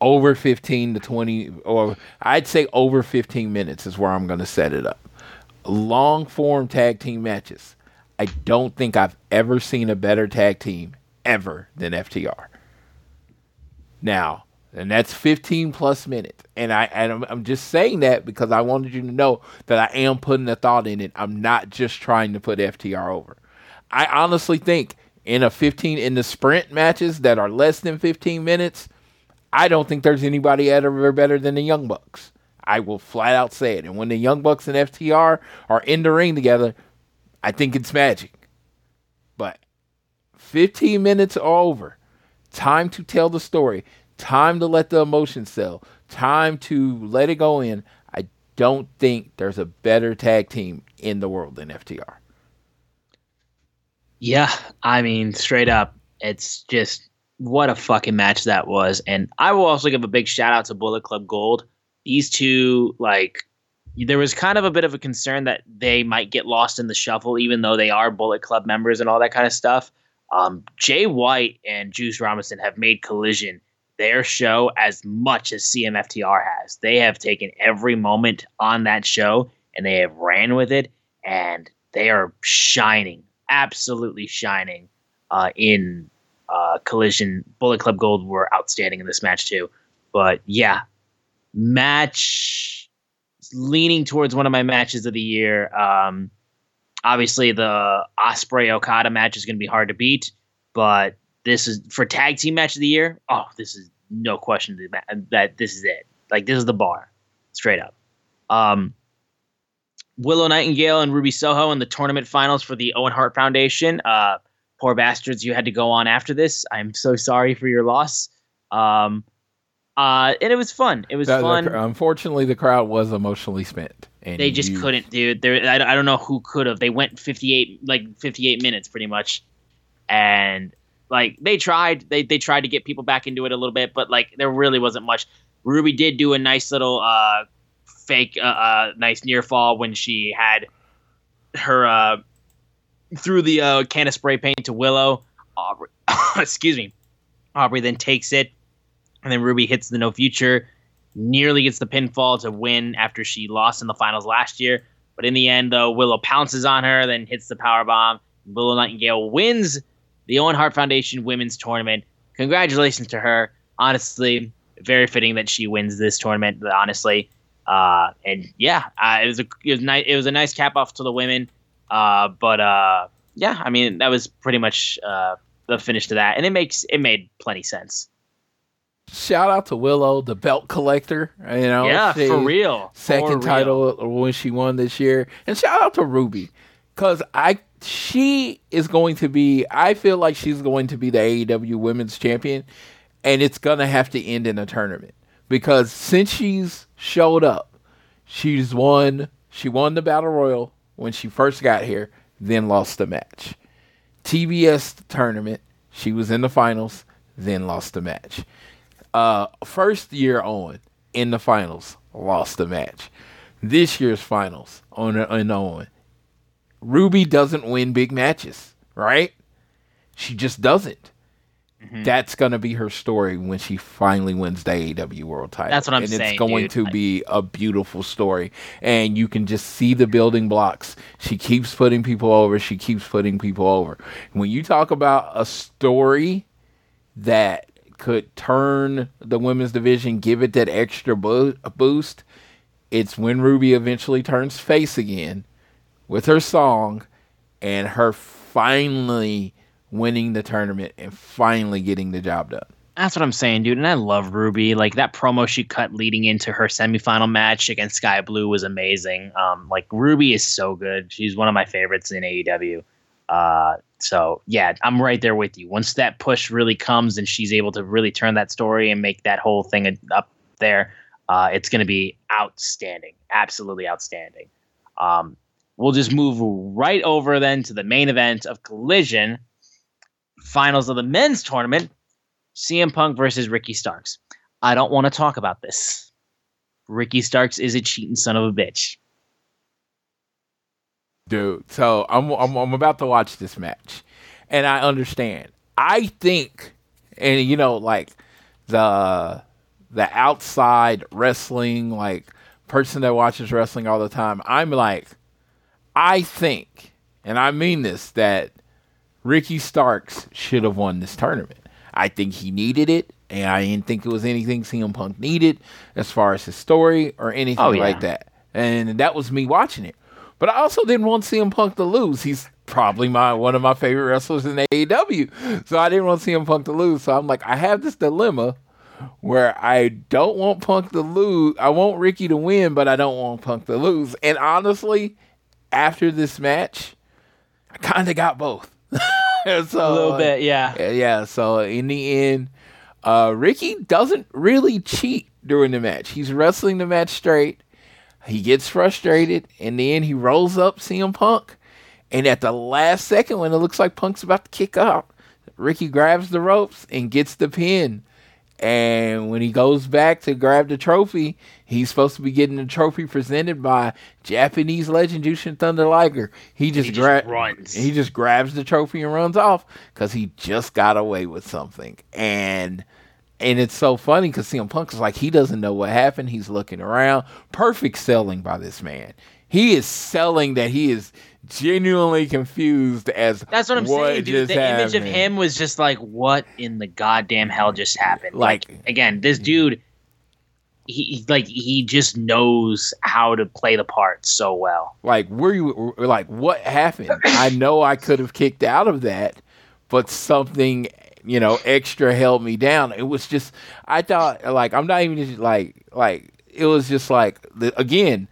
over 15 to 20 or I'd say over 15 minutes is where I'm going to set it up. Long form tag team matches. I don't think I've ever seen a better tag team ever than FTR. Now, and that's 15 plus minutes. And I and I'm, I'm just saying that because I wanted you to know that I am putting a thought in it. I'm not just trying to put FTR over. I honestly think in a 15 in the sprint matches that are less than 15 minutes, I don't think there's anybody ever better than the Young Bucks. I will flat out say it. And when the Young Bucks and FTR are in the ring together, I think it's magic. But 15 minutes are over. Time to tell the story. Time to let the emotion sell. Time to let it go in. I don't think there's a better tag team in the world than FTR. Yeah, I mean, straight up, it's just what a fucking match that was. And I will also give a big shout out to Bullet Club Gold. These two, like, there was kind of a bit of a concern that they might get lost in the shuffle, even though they are Bullet Club members and all that kind of stuff. Um, Jay White and Juice Robinson have made Collision their show as much as CMFTR has. They have taken every moment on that show and they have ran with it, and they are shining, absolutely shining uh, in uh, Collision. Bullet Club Gold were outstanding in this match too. But yeah, match leaning towards one of my matches of the year. Um, obviously, the Osprey Okada match is going to be hard to beat, but this is for tag team match of the year. Oh, this is no question that, this is it. Like this is the bar, straight up. Um, Willow Nightingale and Ruby Soho in the tournament finals for the Owen Hart Foundation. Uh, poor bastards, you had to go on after this. I'm so sorry for your loss. Um, uh, and it was fun. It was The- the fun. cr- unfortunately, the crowd was emotionally spent. And they just you- couldn't, dude. There, I, I don't know who could have. They went 58, like 58 minutes, pretty much, and like they tried. They they tried to get people back into it a little bit, but like there really wasn't much. Ruby did do a nice little uh fake, uh, uh nice near fall when she had her uh threw the uh, can of spray paint to Willow. Aubrey, excuse me. Aubrey then takes it, and then Ruby hits the no future nearly gets the pinfall to win after she lost in the finals last year. But in the end, though, Willow pounces on her, then hits the power bomb, Willow Nightingale wins the Owen Hart Foundation Women's Tournament. Congratulations to her. Honestly, very fitting that she wins this tournament. Honestly, uh, and yeah, uh, it was a it was nice it was a nice cap off to the women. Uh, but uh, yeah, I mean that was pretty much uh, the finish to that, and it makes it made plenty sense. Shout out to Willow, the belt collector. You know, Yeah, she- for real. second For title when she won this year. And shout out to Ruby because I she is going to be. I feel like she's going to be the AEW Women's Champion, and it's gonna have to end in a tournament because since she's showed up, she's won. She won the battle royal when she first got here, then lost the match. TBS tournament, she was in the finals, then lost the match uh, first year on in the finals, lost the match. This year's finals on and on, Ruby doesn't win big matches, right? She just doesn't. Mm-hmm. That's gonna be her story when she finally wins the AEW World Title. That's what I'm and saying, it's going dude. to be a beautiful story, and you can just see the building blocks. She keeps putting people over. She keeps putting people over. When you talk about a story that could turn the women's division, give it that extra bo- boost, it's when Ruby eventually turns face again with her song and her finally winning the tournament and finally getting the job done. That's what I'm saying, dude. And I love Ruby. Like that promo she cut leading into her semifinal match against Skye Blue was amazing. Um, like Ruby is so good. She's one of my favorites in AEW. Uh, so yeah, I'm right there with you. Once that push really comes and she's able to really turn that story and make that whole thing up there, uh, it's going to be outstanding. Absolutely outstanding. Um, we'll just move right over then to the main event of Collision, finals of the men's tournament. CM Punk versus Ricky Starks. I don't want to talk about this. Ricky Starks is a cheating son of a bitch. Dude. So I'm, I'm I'm about to watch this match, and I understand. I think, and you know, like the the outside wrestling, like person that watches wrestling all the time. I'm like, I think, and I mean this, that Ricky Starks should have won this tournament. I think he needed it, and I didn't think it was anything CM Punk needed as far as his story or anything Oh, yeah. like that. And that was me watching it. But I also didn't want CM Punk to lose. He's probably my one of my favorite wrestlers in AEW. So I didn't want CM Punk to lose. So I'm like, I have this dilemma where I don't want Punk to lose. I want Ricky to win, but I don't want Punk to lose. And honestly, after this match, I kind of got both. so, A little bit, yeah. yeah, yeah. So in the end, uh, Ricky doesn't really cheat during the match. He's wrestling the match straight. He gets frustrated. and then he rolls up CM Punk. And at the last second, when it looks like Punk's about to kick out, Ricky grabs the ropes and gets the pin. And when he goes back to grab the trophy, he's supposed to be getting the trophy presented by Japanese legend Jushin Thunder Liger. He just, He just gra- runs. He just grabs the trophy and runs off because he just got away with something. And and it's so funny because CM Punk is like he doesn't know what happened. He's looking around. Perfect selling by this man. He is selling that he is genuinely confused as That's what I'm saying, dude. The image of him was just like, what in the goddamn hell just happened? Like- again, this mm-hmm. dude, he he- like he just knows how to play the part so well. like were you like what happened i know i could have kicked out of that but something you know extra held me down. It was just i thought like i'm not even just like like it was just like the, again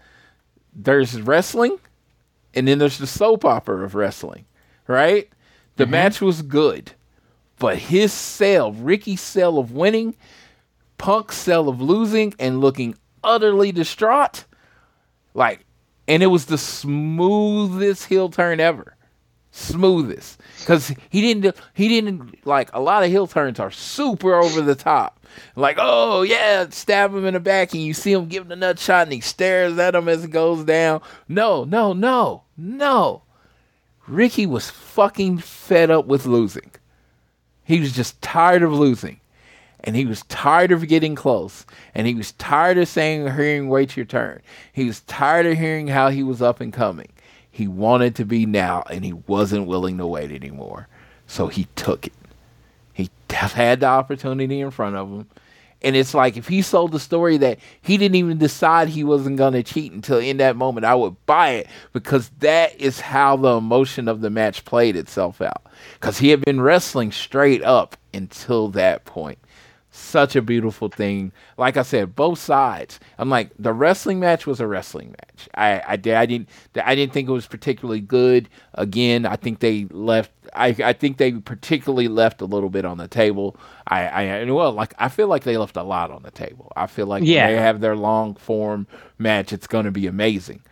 there's wrestling and then there's the soap opera of wrestling right? The mm-hmm. match was good but his sell ricky's sell of winning punk's sell of losing and looking utterly distraught like and it was the smoothest heel turn ever smoothest. Because he didn't he didn't like a lot of heel turns are super over the top. Like oh yeah stab him in the back and you see him giving the nut shot and he stares at him as it goes down. No no no no. Ricky was fucking fed up with losing. He was just tired of losing. And he was tired of getting close. And he was tired of saying hearing wait your turn. He was tired of hearing how he was up and coming He wanted to be now, and he wasn't willing to wait anymore. So he took it. He had the opportunity in front of him. And it's like if he sold the story that he didn't even decide he wasn't going to cheat until in that moment, I would buy it because that is how the emotion of the match played itself out. Because he had been wrestling straight up until that point such a beautiful thing. Like I said, both sides. I'm like the wrestling match was a wrestling match. I I, I didn't I didn't think it was particularly good. Again, I think they left. I I think they particularly left a little bit on the table. I I well like I feel like they left a lot on the table. I feel like Yeah. when they have their long form match, it's going to be amazing.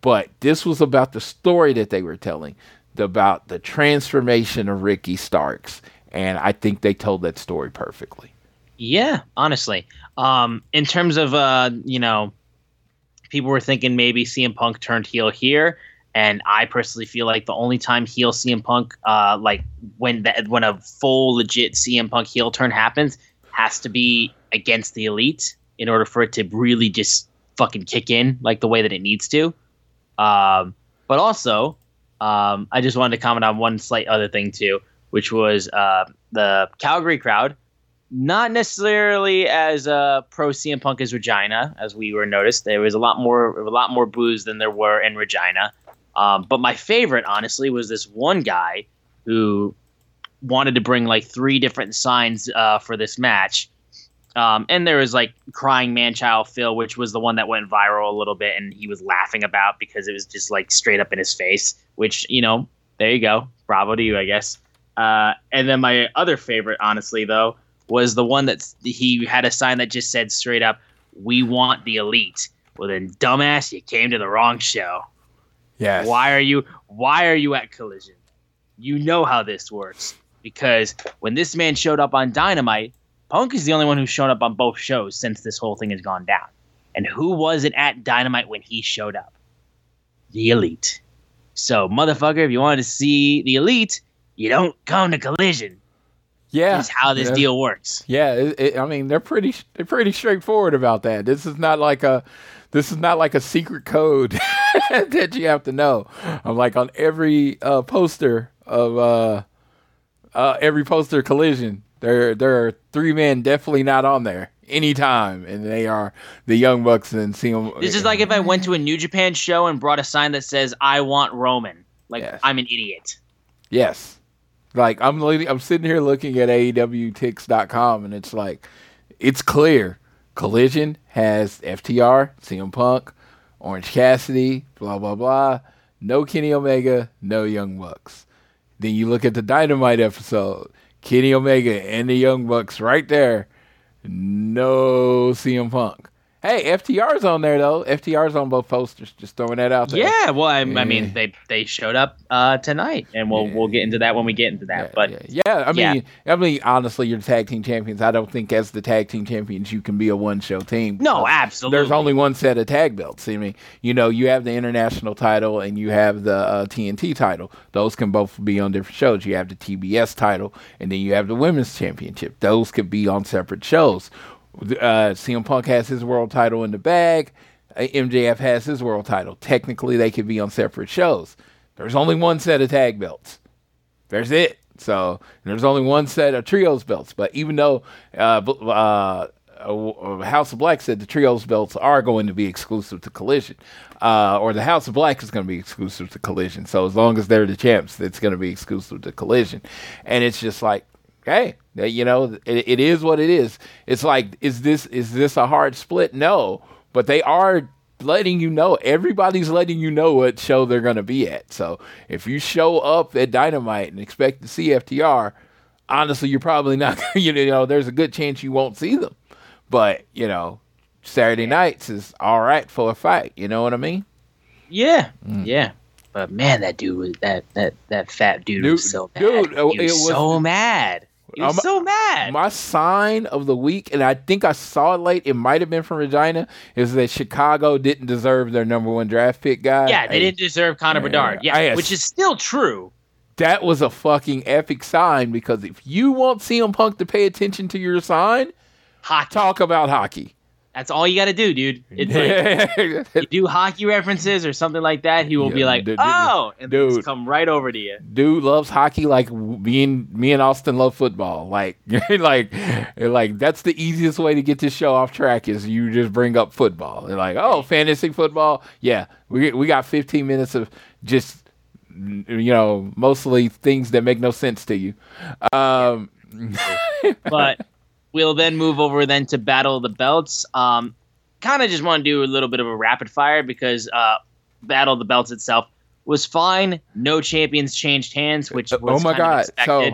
But this was about the story that they were telling, about the transformation of Ricky Starks, and I think they told that story perfectly. Yeah, honestly. Um, in terms of uh, you know, people were thinking maybe CM Punk turned heel here, and I personally feel like the only time heel CM Punk, uh, like when that when a full legit CM Punk heel turn happens, has to be against the elite in order for it to really just fucking kick in like the way that it needs to. Um, but also, um, I just wanted to comment on one slight other thing too, which was uh, the Calgary crowd not necessarily as uh, pro CM Punk as Regina, as we were noticed. There was a lot more, a lot more boos than there were in Regina. Um, but my favorite, honestly, was this one guy who wanted to bring like three different signs uh, for this match. Um, and there was like crying man child Phil, which was the one that went viral a little bit, and he was laughing about because it was just like straight up in his face. Which you know, there you go, bravo to you, I guess. Uh, and then my other favorite, honestly, though, was the one that he had a sign that just said straight up, "We want the elite." Well, then, dumbass, you came to the wrong show. Yes. Why are you? Why are you at Collision? You know how this works because when this man showed up on Dynamite, Punk is the only one who's shown up on both shows since this whole thing has gone down. And who wasn't at Dynamite when he showed up? The Elite. So, motherfucker, if you wanted to see the Elite, you don't come to Collision. Yeah. That's how this Yeah. deal works. Yeah, it, it, I mean they're pretty they're pretty straightforward about that. This is not like a this is not like a secret code that you have to know. I'm like on every uh, poster of uh, uh, every poster collision. There there are three men definitely not on there anytime, and they are the Young Bucks and see them. This is like if I went to a New Japan show and brought a sign that says "I want Roman." Like Yes. I'm an idiot. Yes. Like I'm I'm sitting here looking at AEWTix.com and it's like it's clear. Collision has FTR, CM Punk, Orange Cassidy, blah blah blah. No Kenny Omega, no Young Bucks. Then you look at the Dynamite episode, Kenny Omega and the Young Bucks right there. No CM Punk. Hey, FTR's on there though. FTR's on both posters. Just throwing that out there. Yeah, well, I, I mean, they they showed up uh, tonight, and we'll Yeah. we'll get into that when we get into that. Yeah, but yeah, yeah, I yeah. mean, I mean, honestly, you're the tag team champions. I don't think as the tag team champions you can be a one show team. no, absolutely. There's only one set of tag belts. I mean, you know, you have the international title and you have the uh, TNT title. Those can both be on different shows. You have the TBS title and then you have the women's championship. Those could be on separate shows. Uh, CM Punk has his world title in the bag. Uh, MJF has his world title. Technically, they could be on separate shows. There's only one set of tag belts. There's it. So there's only one set of trios belts. But even though uh, uh, uh, House of Black said the trios belts are going to be exclusive to Collision, uh, or the House of Black is going to be exclusive to Collision. So as long as they're the champs, it's going to be exclusive to Collision. And it's just like, hey, you know, it, it is what it is. It's like, is this is this a hard split? No, but they are letting you know. Everybody's letting you know what show they're going to be at. So if you show up at Dynamite and expect to see FTR, honestly, you're probably not. You know, there's a good chance you won't see them. But you know, Saturday nights is all right for a fight. You know what I mean? yeah, Mm. yeah. But man, that dude was that that that fat dude, Dude- was so mad. dude, he uh, was, it was- so mad. He was I'm- so mad. My sign of the week, and I think I saw it late. It might have been from Regina. Is that Chicago didn't deserve their number one draft pick guy? yeah, they Hey, didn't deserve Connor Yeah, Bedard. Yeah, I- which is still true. That was a fucking epic sign because if you want CM Punk to pay attention to your sign, Hockey, talk about hockey. That's all you got to do, dude. It's like you do hockey references or something like that. He will Yeah, be like, dude, "Oh," and dude. just come right over to you. dude loves hockey like me and me and Austin love football. Like, like, like that's the easiest way to get this show off track is you just bring up football. They're like, oh, fantasy football. Yeah, we we got 15 minutes of just you know mostly things that make no sense to you. Um, but we'll then move over then to Battle of the Belts. Um, kind of just want to do a little bit of a rapid fire because uh, Battle of the Belts itself was fine. No champions changed hands, which was oh my god! So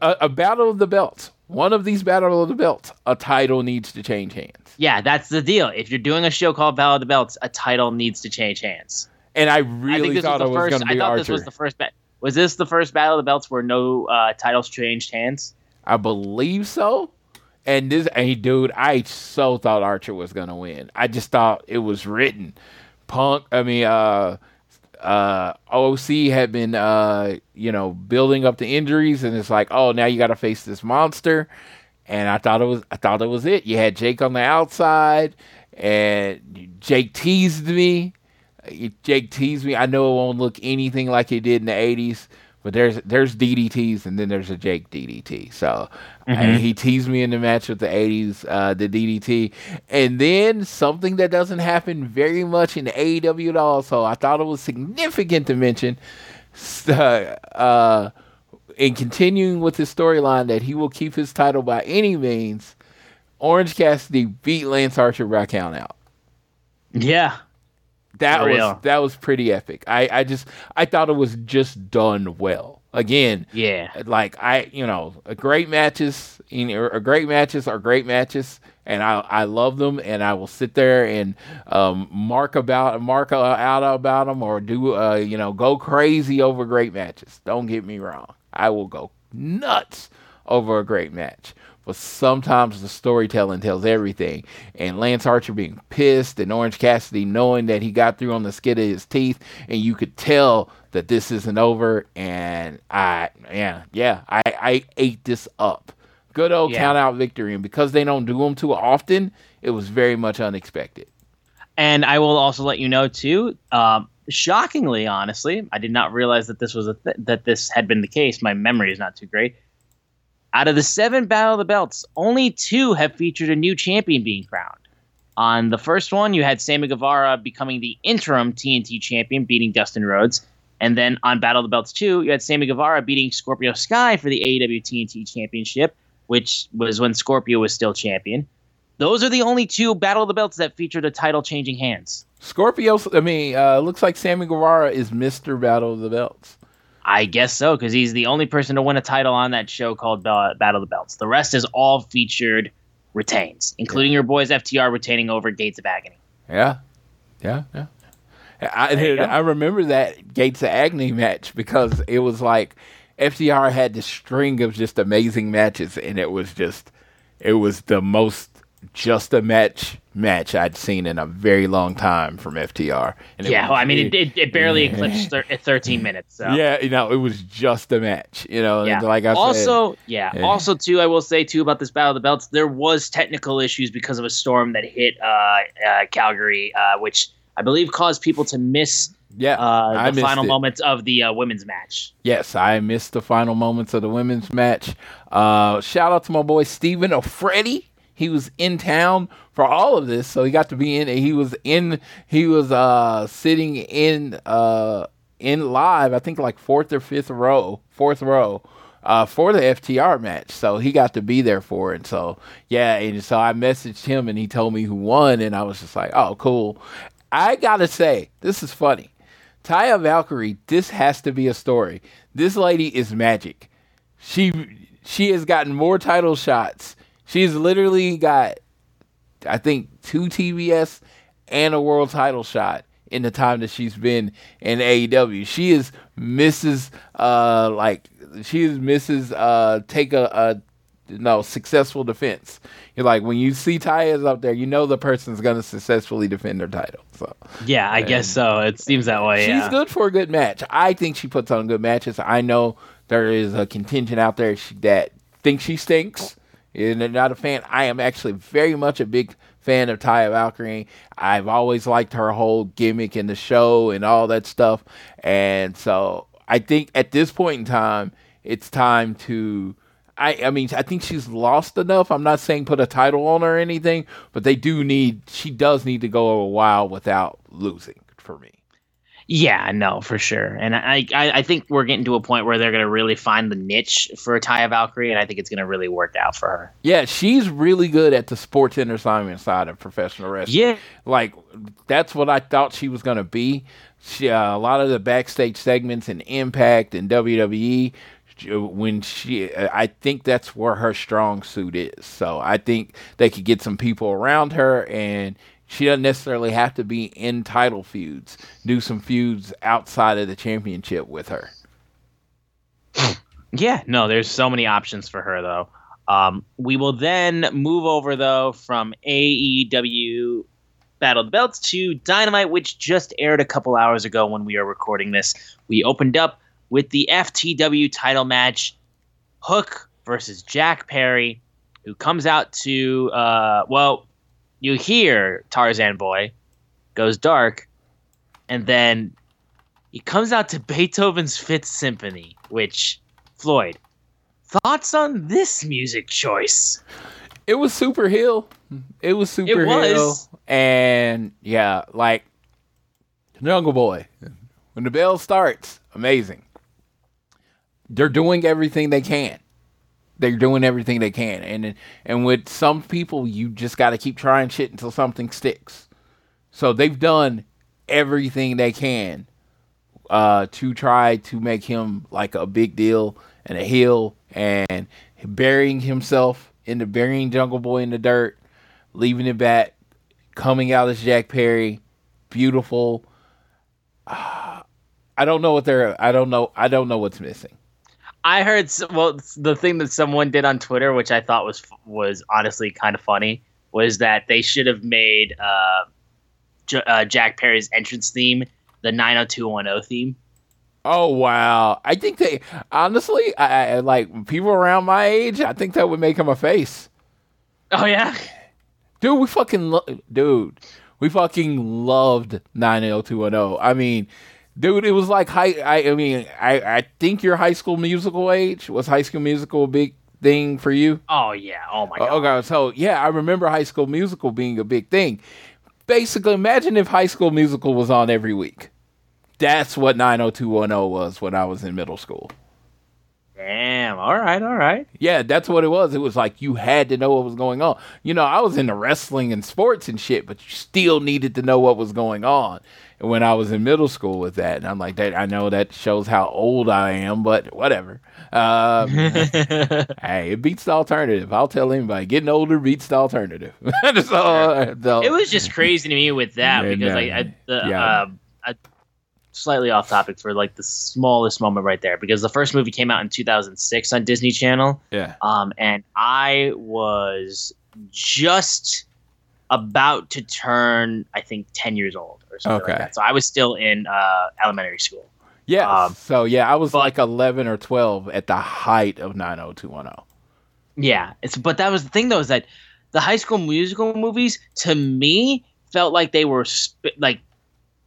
a, a, battle of the belts. One of these battle of the belts, a title needs to change hands. yeah, that's the deal. If you're doing a show called Battle of the Belts, a title needs to change hands. And I I really think this thought was it the was first. going to I thought Archer. this was the first. Ba- was this the first Battle of the Belts where no uh, titles changed hands? I believe so. And this, hey, dude, I so thought Archer was gonna win. I just thought it was written. Punk, I mean, uh, uh, OC had been, uh, you know, building up the injuries, and it's like, oh, now you got to face this monster. And I thought it was, I thought it was it. You had Jake on the outside, and Jake teased me. Jake teased me. I know it won't look anything like it did in the '80s, but there's there's DDTs and then there's a Jake DDT. So and he teased me in the match with the '80s, uh, the DDT, and then something that doesn't happen very much in AEW at all. So I thought it was significant to mention. Uh, uh, in continuing with his storyline that he will keep his title by any means, Orange Cassidy beat Lance Archer by count out. Yeah, That For was real. that was pretty epic. I, I just I thought it was just done well. Again, yeah. like I you know, great matches, you know, great matches are great matches, and I I love them, and I will sit there and um, mark about mark uh, out about them or do uh, you know go crazy over great matches. Don't get me wrong, I will go nuts over a great match. But sometimes the storytelling tells everything. And Lance Archer being pissed and Orange Cassidy knowing that he got through on the skid of his teeth and you could tell that this isn't over. And I, yeah, yeah, I, I ate this up. Good old Yeah. count out victory. And because they don't do them too often, it was very much unexpected. And I will also let you know too. Um, shockingly, honestly, I did not realize that this was a th- that this had been the case. My memory is not too great. Out of the seven Battle of the Belts, only two have featured a new champion being crowned. On the first one, you had Sammy Guevara becoming the interim TNT champion, beating Dustin Rhodes. And then on Battle of the Belts 2, you had Sammy Guevara beating Scorpio Sky for the AEW TNT championship, which was when Scorpio was still champion. Those are the only two Battle of the Belts that featured a title changing hands. Scorpio, I mean, uh, looks like Sammy Guevara is Mr. Battle of the Belts. I guess so, because he's the only person to win a title on that show called Ba- Battle of the Belts. The rest is all featured retains, including your boys FTR retaining over Gates of Agony. Yeah, yeah, yeah. I. I remember that Gates of Agony match because it was like FTR had this string of just amazing matches, and it was just, it was the most just a match match I'd seen in a very long time from FTR. And Yeah, was- well, I mean, it, it, it barely eclipsed thir- 13 minutes. So. yeah, you know, it was just a match. You know, Yeah. like I said, also, yeah, Yeah. Also, too, I will say too about this Battle of the Belts, there was technical issues because of a storm that hit uh, uh, Calgary, uh, which I believe caused people to miss yeah, uh, the final it. moments of the uh, women's match. Yes, I missed the final moments of the women's match. Uh, shout out to my boy Steven O'Freddy. He was in town for all of this, so he got to be in. He was in. He was uh, sitting in uh, in live. I think like fourth or fifth row, fourth row. Uh, for the FTR match, so he got to be there for it. So yeah, and so I messaged him, and he told me who won, and I was just like, "Oh, cool." I gotta say, this is funny. Taya Valkyrie, this has to be a story. This lady is magic. She she has gotten more title shots. She's literally got I think two TBS and a world title shot in the time that she's been in AEW. She is Mrs. Uh like she is Mrs. Uh take a, a no successful defense. You're like when you see Taya's up there, you know the person's gonna successfully defend their title. So Yeah, I guess so. It seems that way. She's yeah. good for a good match. I think she puts on good matches. I know there is a contingent out there that thinks she stinks and they're not a fan. I am actually very much a big fan of Taya Valkyrie. I've always liked her whole gimmick in the show and all that stuff. And so I think at this point in time, it's time to. I, I mean, I think she's lost enough. I'm not saying put a title on her or anything, but they do need, she does need to go a while without losing for me. Yeah, no, for sure. And I, I, I think we're getting to a point where they're going to really find the niche for Taya Valkyrie, and I think it's going to really work out for her. Yeah, she's really good at the sports entertainment side of professional wrestling. Yeah, like that's what I thought she was going to be. She, uh, a lot of the backstage segments in Impact and WWE, when she, I think that's where her strong suit is. So I think they could get some people around her and she doesn't necessarily have to be in title feuds. Do some feuds outside of the championship with her. Yeah, no, there's so many options for her though. Um, we will then move over though from AEW Battle Belts to Dynamite, which just aired a couple hours ago when we are recording this. We opened up with the FTW title match, Hook versus Jack Perry, who comes out to uh, well, you hear Tarzan Boy goes dark, and then he comes out to Beethoven's Fifth Symphony, which Floyd, thoughts on this music choice? It was super heel. It was super it was. heel. And yeah, like Jungle Boy. When the bell starts, amazing. They're doing everything they can. They're doing everything they can. And and with some people you just gotta keep trying shit until something sticks. So they've done everything they can uh, to try to make him like a big deal and a heel and burying himself in the burying Jungle Boy in the dirt, leaving it back, coming out as Jack Perry, beautiful. Uh, I don't know what they're. I don't know. I don't know what's missing. I heard well the thing that someone did on Twitter, which I thought was was honestly kind of funny, was that they should have made uh, J- uh, Jack Perry's entrance theme the 90210 theme. Oh wow! I think they honestly, I, I, like people around my age. I think that would make him a face. Oh yeah, dude, we fucking lo- dude, we fucking loved nine zero oh two one zero. I mean, dude, it was like high. I, I mean, I, I think your High School Musical age was High School Musical a big thing for you. Oh yeah. Oh my oh, god. Okay, so yeah, I remember High School Musical being a big thing. Basically, imagine if High School Musical was on every week. That's what 90210 was when I was in middle school. Damn. All right. All right. Yeah, that's what it was. It was like you had to know what was going on. You know, I was into wrestling and sports and shit, but you still needed to know what was going on. And when I was in middle school with that, and I'm like, that I know that shows how old I am, but whatever. Um, hey, it beats the alternative. I'll tell anybody, getting older beats the alternative. so, uh, so, it was just crazy to me with that because like I, the, yeah. Um, I slightly off topic for like the smallest moment right there because the first movie came out in 2006 on Disney Channel. Yeah. Um, and I was just about to turn, I think, 10 years old or something okay. like that. So I was still in uh, elementary school. Yeah. Um, so yeah, I was but, like 11 or 12 at the height of 90210. Yeah. It's but that was the thing though is that the High School Musical movies to me felt like they were sp- like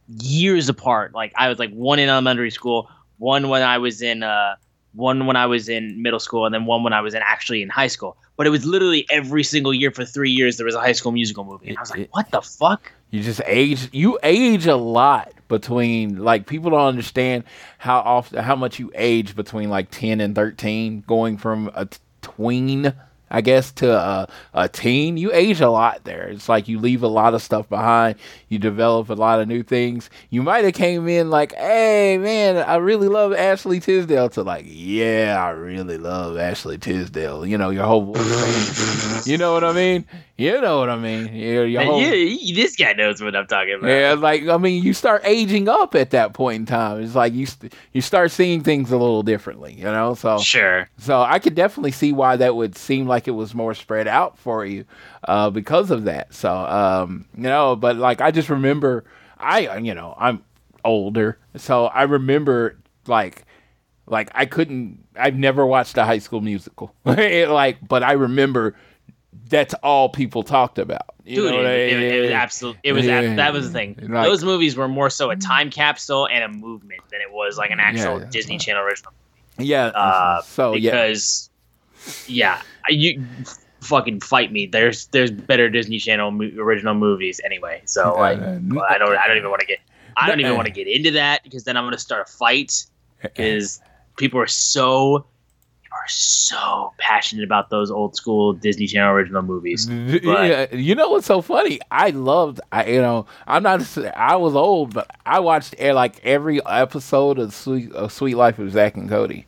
years apart. Like I was like one in elementary school, one when I was in uh one when I was in middle school, and then one when I was in actually in high school. But it was literally every single year for three years there was a high school musical movie. And I was like, what the fuck? You just age you age a lot between like people don't understand how often how much you age between like ten and thirteen, going from a tween I guess, to a, a teen, you age a lot there. It's like you leave a lot of stuff behind. You develop a lot of new things. You might have came in like, hey, man, I really love Ashley Tisdale to like, yeah, I really love Ashley Tisdale. You know, your whole You know what I mean? You know what I mean? Your, your whole, yeah, this guy knows what I'm talking about. Yeah, like, I mean, you start aging up at that point in time. It's like you, you start seeing things a little differently, you know? So, sure. So I could definitely see why that would seem like like it was more spread out for you uh, because of that. So, um, you know, but like I just remember, I, you know, I'm older, so I remember like, like I couldn't, I've never watched a High School Musical, like, but I remember that's all people talked about. You Dude, know what I it, it, it was absolutely. It was Yeah. ab- that was the thing. Like- Those movies were more so a time capsule and a movement than it was like an actual Yeah. Disney Channel original. yeah. Uh, so yeah, because yeah, you fucking fight me. There's there's better Disney Channel mo- original movies anyway. So like, Uh, well, I don't I don't even want to get I don't even want to get into that because then I'm gonna start a fight because people are so people are so passionate about those old school Disney Channel original movies. But- Yeah, you know what's so funny? I loved, I you know, I'm not, I was old, but I watched eh, like every episode of Suite, of Suite Life of Zack and Cody.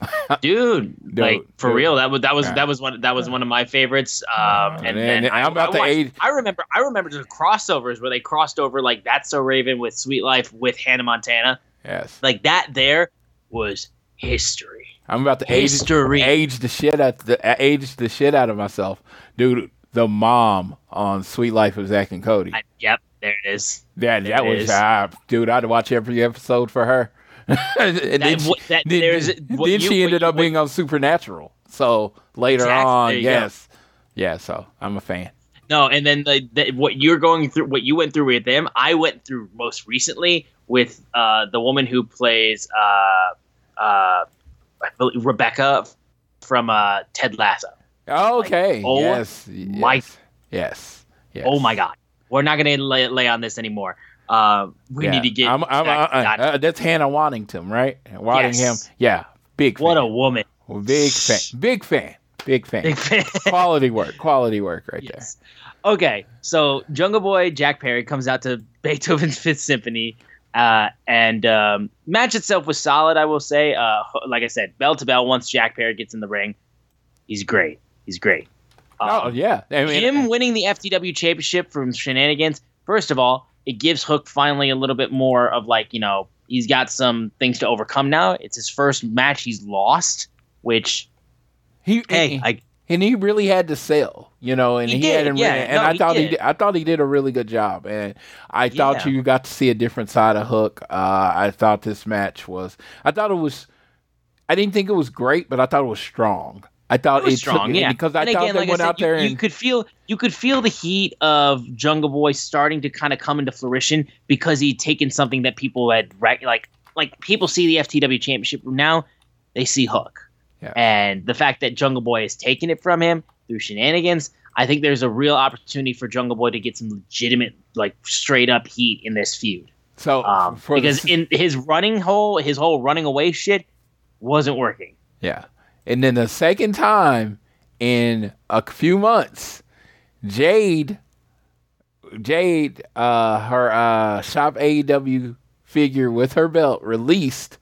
dude, Dude, like for dude. real that was that was that was one that was one of my favorites um and, And- and and I, I'm about I to watched- age- I remember I remember the crossovers where they crossed over like that's so raven with suite life with hannah montana Yes, like that there was history I'm about to age, History. age the shit out the age the shit out of myself, dude. The mom on Suite Life of Zack and Cody. I, yep there it is Yeah, that was, is. dude. I'd watch every episode for her. and then she, that- then, then you- she ended you- up being on Supernatural. So later Exactly, on, there you go. yes, yeah. So I'm a fan. No, and then the, the, what you're going through, what you went through with them, I went through most recently with uh, the woman who plays uh, uh, I believe Rebecca from uh, Ted Lasso. Okay. oh yes. my- yes. Yes. Yes. Oh my God, we're not going to lay, lay on this anymore. Uh, we Yeah. need to get. I'm, I'm, back- uh, uh, that's Hannah Waddington, right? Waddingham. Yes. Yeah. Big. what a woman! big fan. Big fan. Big fan. Big fan. quality work. Quality work right Yes. Okay, so Jungle Boy Jack Perry comes out to Beethoven's Fifth Symphony, uh, and um, match itself was solid. I will say, uh, like I said, bell to bell. Once Jack Perry gets in the ring, he's great. He's great. there. Oh Um, yeah. I mean, him winning the FTW championship from Shenanigans. First of all, it gives Hook finally a little bit more of like you know he's got some things to overcome now. It's his first match he's lost, which he, hey, he- I and he really had to sell, you know, and He he, did, hadn't yeah. and No, I he thought he did. did, I thought he did a really good job, and I thought Yeah. you got to see a different side of Hook. Uh, I thought this match was, I thought it was, I didn't think it was great, but I thought it was strong. I thought it was took- strong, yeah. because I and thought again, they like went said, out you- there you, could feel you could feel the heat of Jungle Boy starting to kind of come into fruition because he'd taken something that people had like like people see the FTW championship now they see Hook, Yeah. and the fact that Jungle Boy has taken it from him through shenanigans. I think there's a real opportunity for Jungle Boy to get some legitimate, like straight up heat in this feud. so Um, the because in his running whole, his whole running away shit wasn't working. Yeah. And then the second time in a few months, Jade, Jade, uh, her uh, shop AEW figure with her belt released,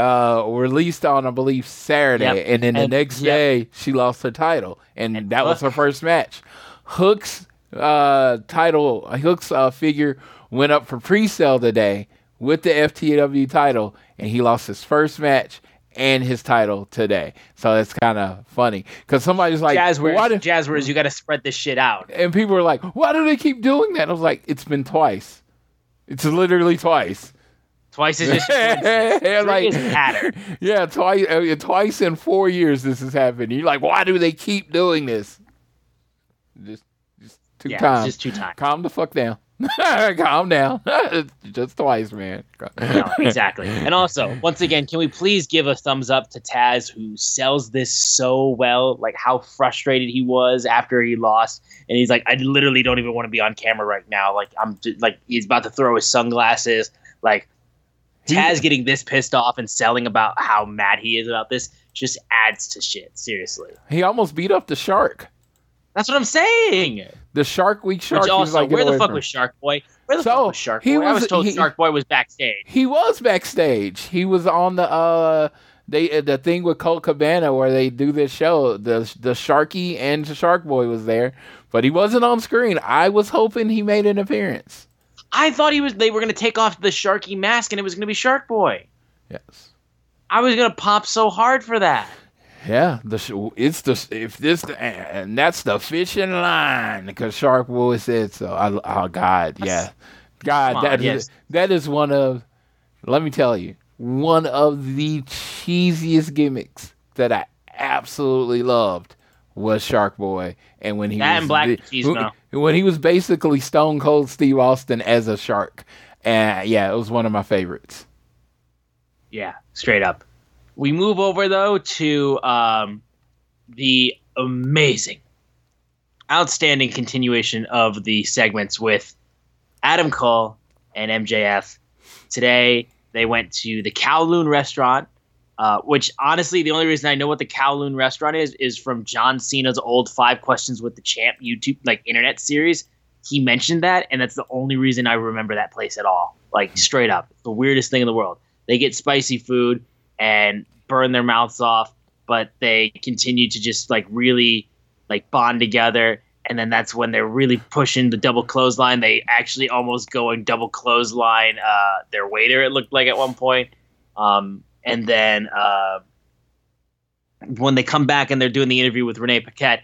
uh, released on I believe Saturday, Yep. and then the And- next yep. day she lost her title, and, And that was her first match. Hook's uh, title, Hook's uh, figure went up for pre-sale today with the FTW title, and he lost his first match and his title today. So it's kind of funny because somebody's like, Jazwares, why do, Jazwares, you got to spread this shit out. and people are like, why do they keep doing that? I was like, it's been twice. It's literally twice. Twice is just coincidence. Yeah, Three like- pattern. Yeah, twice. Uh, twice in four years this has happened. You're like, why do they keep doing this? Just, just two Yeah, times. just two times. Calm the fuck down. Calm down. just twice, man. No, exactly. And also, once again, can we please give a thumbs up to Taz, who sells this so well? Like how frustrated he was after he lost, and he's like, "I literally don't even want to be on camera right now. Like I'm just, like he's about to throw his sunglasses. Like Taz getting this pissed off and selling about how mad he is about this just adds to shit. Seriously, He almost beat up the shark. that's what I'm saying. The Shark Week shark. Which also, like, where the fuck from was Shark Boy? Where the So, fuck was Shark Boy? I was- was told he- Shark Boy was backstage. He was backstage. He was on the uh they uh, the thing with Colt Cabana where they do this show. The the Sharky and the Shark Boy was there, but he wasn't on screen. I was hoping he made an appearance. I thought he was. They were gonna take off the Sharky mask and it was gonna be Shark Boy. Yes. I was gonna pop so hard for that. Yeah, the it's the if this and that's the fishing line because Shark Boy said so. I, oh God, yeah, God, Come that on, is yes. that is one of. Let me tell you, one of the cheesiest gimmicks that I absolutely loved was Shark Boy, and when he That was Black Machismo. when he was basically Stone Cold Steve Austin as a shark, and yeah, it was one of my favorites. Yeah, straight up. We move over though to um, the amazing, outstanding continuation of the segments with Adam Cole and MJF. Today they went to the Kowloon restaurant, uh, which honestly, the only reason I know what the Kowloon restaurant is is from John Cena's old Five Questions with the Champ YouTube like internet series. He mentioned that, and that's the only reason I remember that place at all. Like straight up, the weirdest thing in the world. They get spicy food and burn their mouths off, but they continue to just like really like bond together. And then that's when they're really pushing the double clothesline. They actually almost go and double clothesline uh, their waiter. It looked like at one point. Um, and then uh, when they come back and they're doing the interview with Renee Paquette,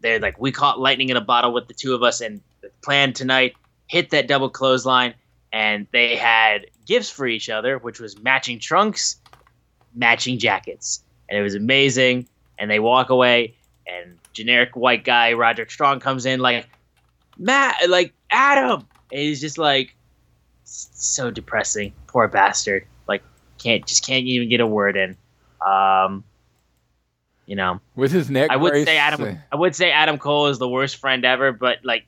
they're like, "We caught lightning in a bottle with the two of us, and the plan tonight hit that double clothesline." And they had gifts for each other, which was matching trunks, matching jackets, and it was amazing. And they walk away, and generic white guy Roderick Strong comes in like, Matt, like Adam, and he's just like, so depressing, poor bastard. Can't just can't even get a word in. Um, you know, With his neck I would brace, say Adam. I would say Adam Cole is the worst friend ever, but like,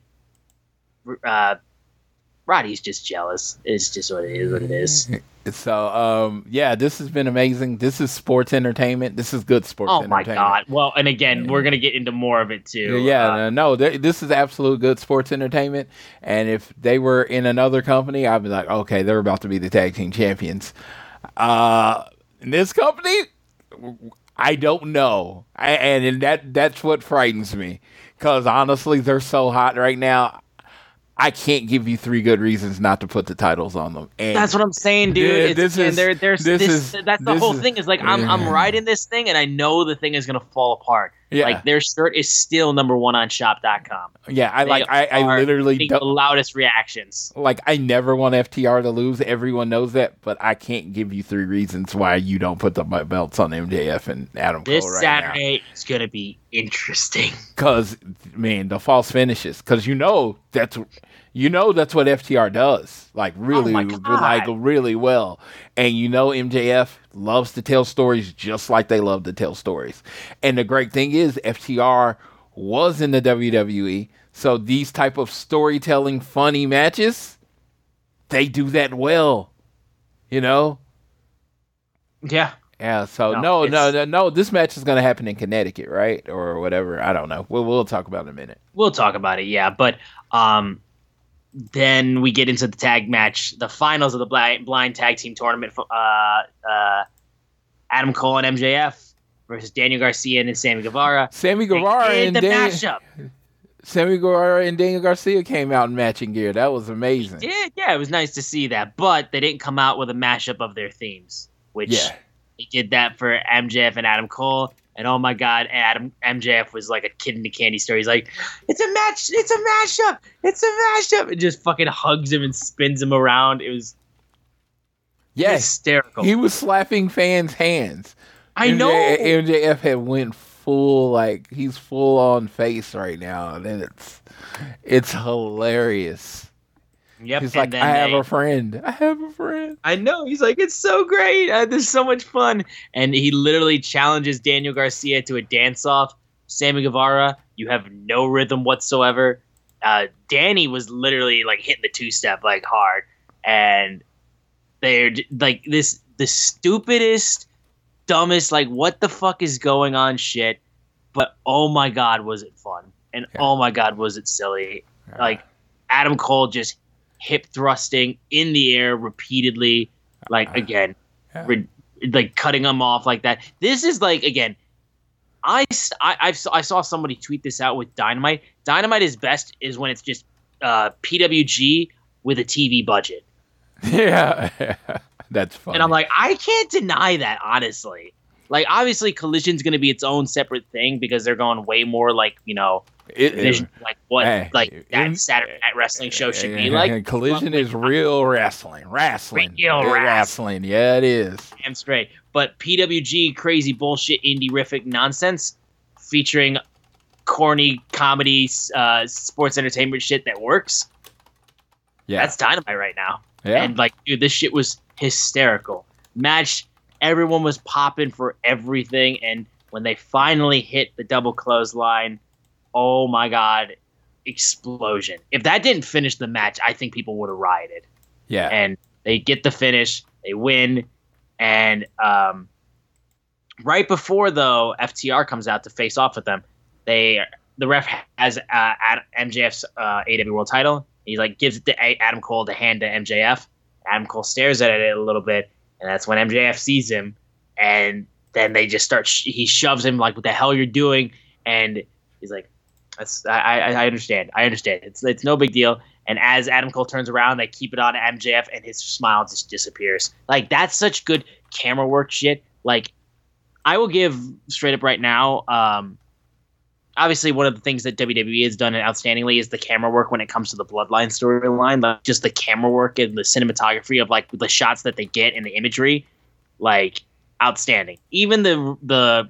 uh, Roddy's just jealous. It's just what it is. What it is. So, um, yeah, this has been amazing. This is sports entertainment. This is good sports Oh my god! Well, and again, we're gonna get into more of it too. Yeah, Uh, no, no this is absolute good sports entertainment. And if they were in another company, I'd be like, okay, they're about to be the tag team champions. Uh, in this company, I don't know, I, and that that's what frightens me. Because honestly, they're so hot right now. I can't give you three good reasons not to put the titles on them. And That's what I'm saying, dude. It's, this and is- they're, they're, this this, is- that's the whole is- thing. Is like I'm I'm riding this thing, and I know the thing is gonna fall apart. Yeah. Like their shirt is still number one on Shop.com. yeah, I They like. I, I literally the loudest reactions. like I never want FTR to lose. Everyone knows that, but I can't give you three reasons why you don't put the belts on MJF and Adam This Cole right Saturday is gonna be interesting. Because man, the false finishes. Because you know that's you know that's what FTR does. Like really, Oh like really well. And you know MJF loves to tell stories just like they love to tell stories. And the great thing is FTR was in the WWE, so these type of storytelling, funny matches, they do that well. You know. Yeah. Yeah, so No, no, no, no, no. This match is going to happen in Connecticut, right, or whatever. I don't know. We'll we'll talk about it in a minute. We'll talk about it, yeah. But um, then we get into the tag match, the finals of the blind, blind tag team tournament. Uh, uh, Adam Cole and MJF versus Daniel Garcia and Sammy Guevara. Sammy Guevara and the Dan- mashup. Sammy Guevara and Daniel Garcia came out in matching gear. That was amazing. Yeah, yeah, it was nice to see that. But they didn't come out with a mashup of their themes, which Yeah. they did that for MJF and Adam Cole. And oh my God, Adam MJF was like a kid in a candy store. He's like, "It's a match! It's a mashup! It's a mashup!" And just fucking hugs him and spins him around. It was Yes, hysterical. he was slapping fans' hands. I know. MJF had went full like he's full on face right now, and it's it's hilarious. Yep. He's and like, then I have they- a friend. I have a friend. I know. He's like, it's so great. Uh, there's so much fun. And he literally challenges Daniel Garcia to a dance off. Sammy Guevara, you have no rhythm whatsoever. Uh, Danny was literally like hitting the two step like hard. And they're like this, the stupidest, dumbest, like, what the fuck is going on shit. But oh my God, was it fun. And Yeah. oh my God, was it silly. Like, Adam Cole just hip thrusting in the air repeatedly, like Uh, again, yeah. re- like cutting them off like that. This is like again, I I I've, I saw somebody tweet this out with Dynamite. Dynamite is best is when it's just uh, PWG with a TV budget, yeah, that's funny. and I'm like, I can't deny that honestly. Like obviously, Collision's going to be its own separate thing because they're going way more like you know It- it- like what Hey, like it- that Saturday Night Wrestling show should be like. collision is real wrestling. Wrestling. Real wrestling. Yeah, it is. damn straight. But PWG crazy bullshit indie rific nonsense featuring corny comedy, uh, sports entertainment shit that works. Yeah. That's dynamite right now. yeah. And like, dude, this shit was hysterical. Match, everyone was popping for everything, and when they finally hit the double clothesline, oh my god, explosion! If that didn't finish the match, I think people would have rioted. yeah. And they get the finish, they win, and um, right before though, FTR comes out to face off with them. They the ref has uh, Ad- MJF's uh, AW World Title. He like gives it to A- Adam Cole to hand to MJF. Adam Cole stares at it a little bit, and that's when MJF sees him, and then they just start. Sh- he shoves him like, "What the hell you're doing?" And he's like, "That's I, I, understand. I understand. It's it's no big deal." And as Adam Cole turns around, they keep it on MJF, and his smile just disappears. Like that's such good camera work shit. Like I will give straight up right now. Um, obviously, one of the things that WWE has done outstandingly is the camera work when it comes to the Bloodline storyline. Like just the camera work and the cinematography of like the shots that they get and the imagery, like outstanding. Even the the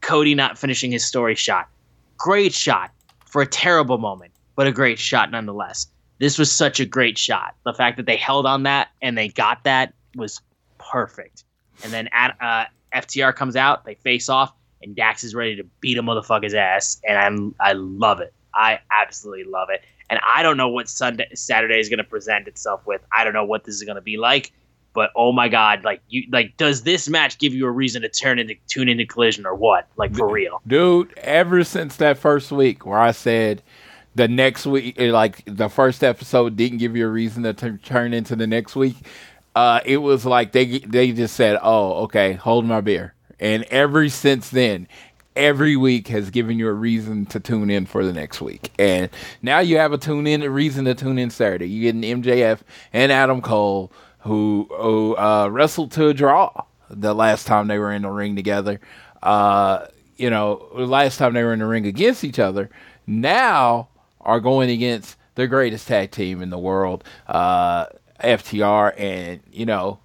Cody not finishing his story shot, great shot for a terrible moment, but a great shot nonetheless. This was such a great shot. The fact that they held on that and they got that was perfect. And then at, uh, FTR comes out, they face off, and Dax is ready to beat a motherfucker's ass, and I'm I love it. I absolutely love it. And I don't know what Sunday Saturday is going to present itself with. I don't know what this is going to be like, but oh my god, like you like does this match give you a reason to turn into tune into collision or what? Like for real. Dude, ever since that first week where I said the next week, eh, like the first episode didn't give you a reason to t- turn into the next week, uh, it was like they they just said, "Oh, okay, hold my beer." And ever since then, every week has given you a reason to tune in for the next week. And now you have a tune in a reason to tune in Saturday. You get an MJF and Adam Cole who, who uh, wrestled to a draw the last time they were in the ring together. Uh, you know, the last time they were in the ring against each other. Now are going against the greatest tag team in the world, uh, FTR, and you know,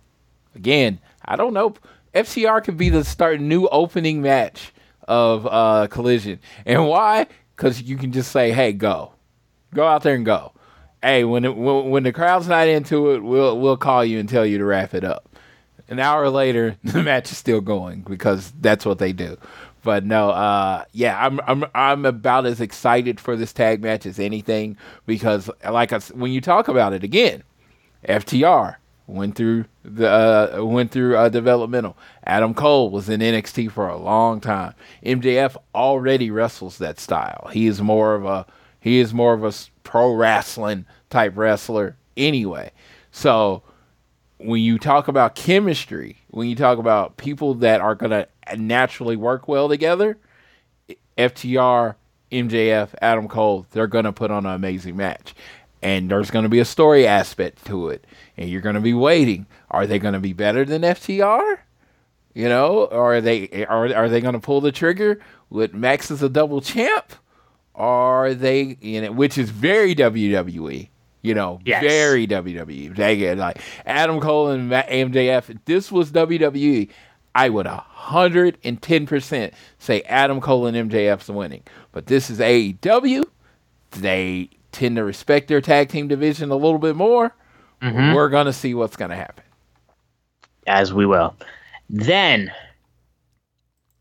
again, I don't know. FTR could be the start new opening match of uh, Collision, and why? Because you can just say, "Hey, go, go out there and go." Hey, when it, when, the crowd's not into it, we'll we'll call you and tell you to wrap it up. An hour later, the match is still going because that's what they do. But no, uh, yeah, I'm I'm I'm about as excited for this tag match as anything because, like I, when you talk about it again, FTR went through the uh, went through uh, developmental. Adam Cole was in NXT for a long time. MJF already wrestles that style. He is more of a he is more of a pro wrestling type wrestler anyway. So when you talk about chemistry, when you talk about people that are going to naturally work well together, FTR, MJF, Adam Cole, they're going to put on an amazing match. And there's going to be a story aspect to it. And you're going to be waiting. Are they going to be better than FTR? You know, are they are are they going to pull the trigger with Max as a double champ? Are they, you know, which is very WWE, you know, Yes. very WWE. They get like Adam Cole and MJF. If this was WWE, I would hundred and ten percent say Adam Cole and MJF's winning. But this is AEW. They tend to respect their tag team division a little bit more. Mm-hmm. We're gonna see what's gonna happen. as we will. Then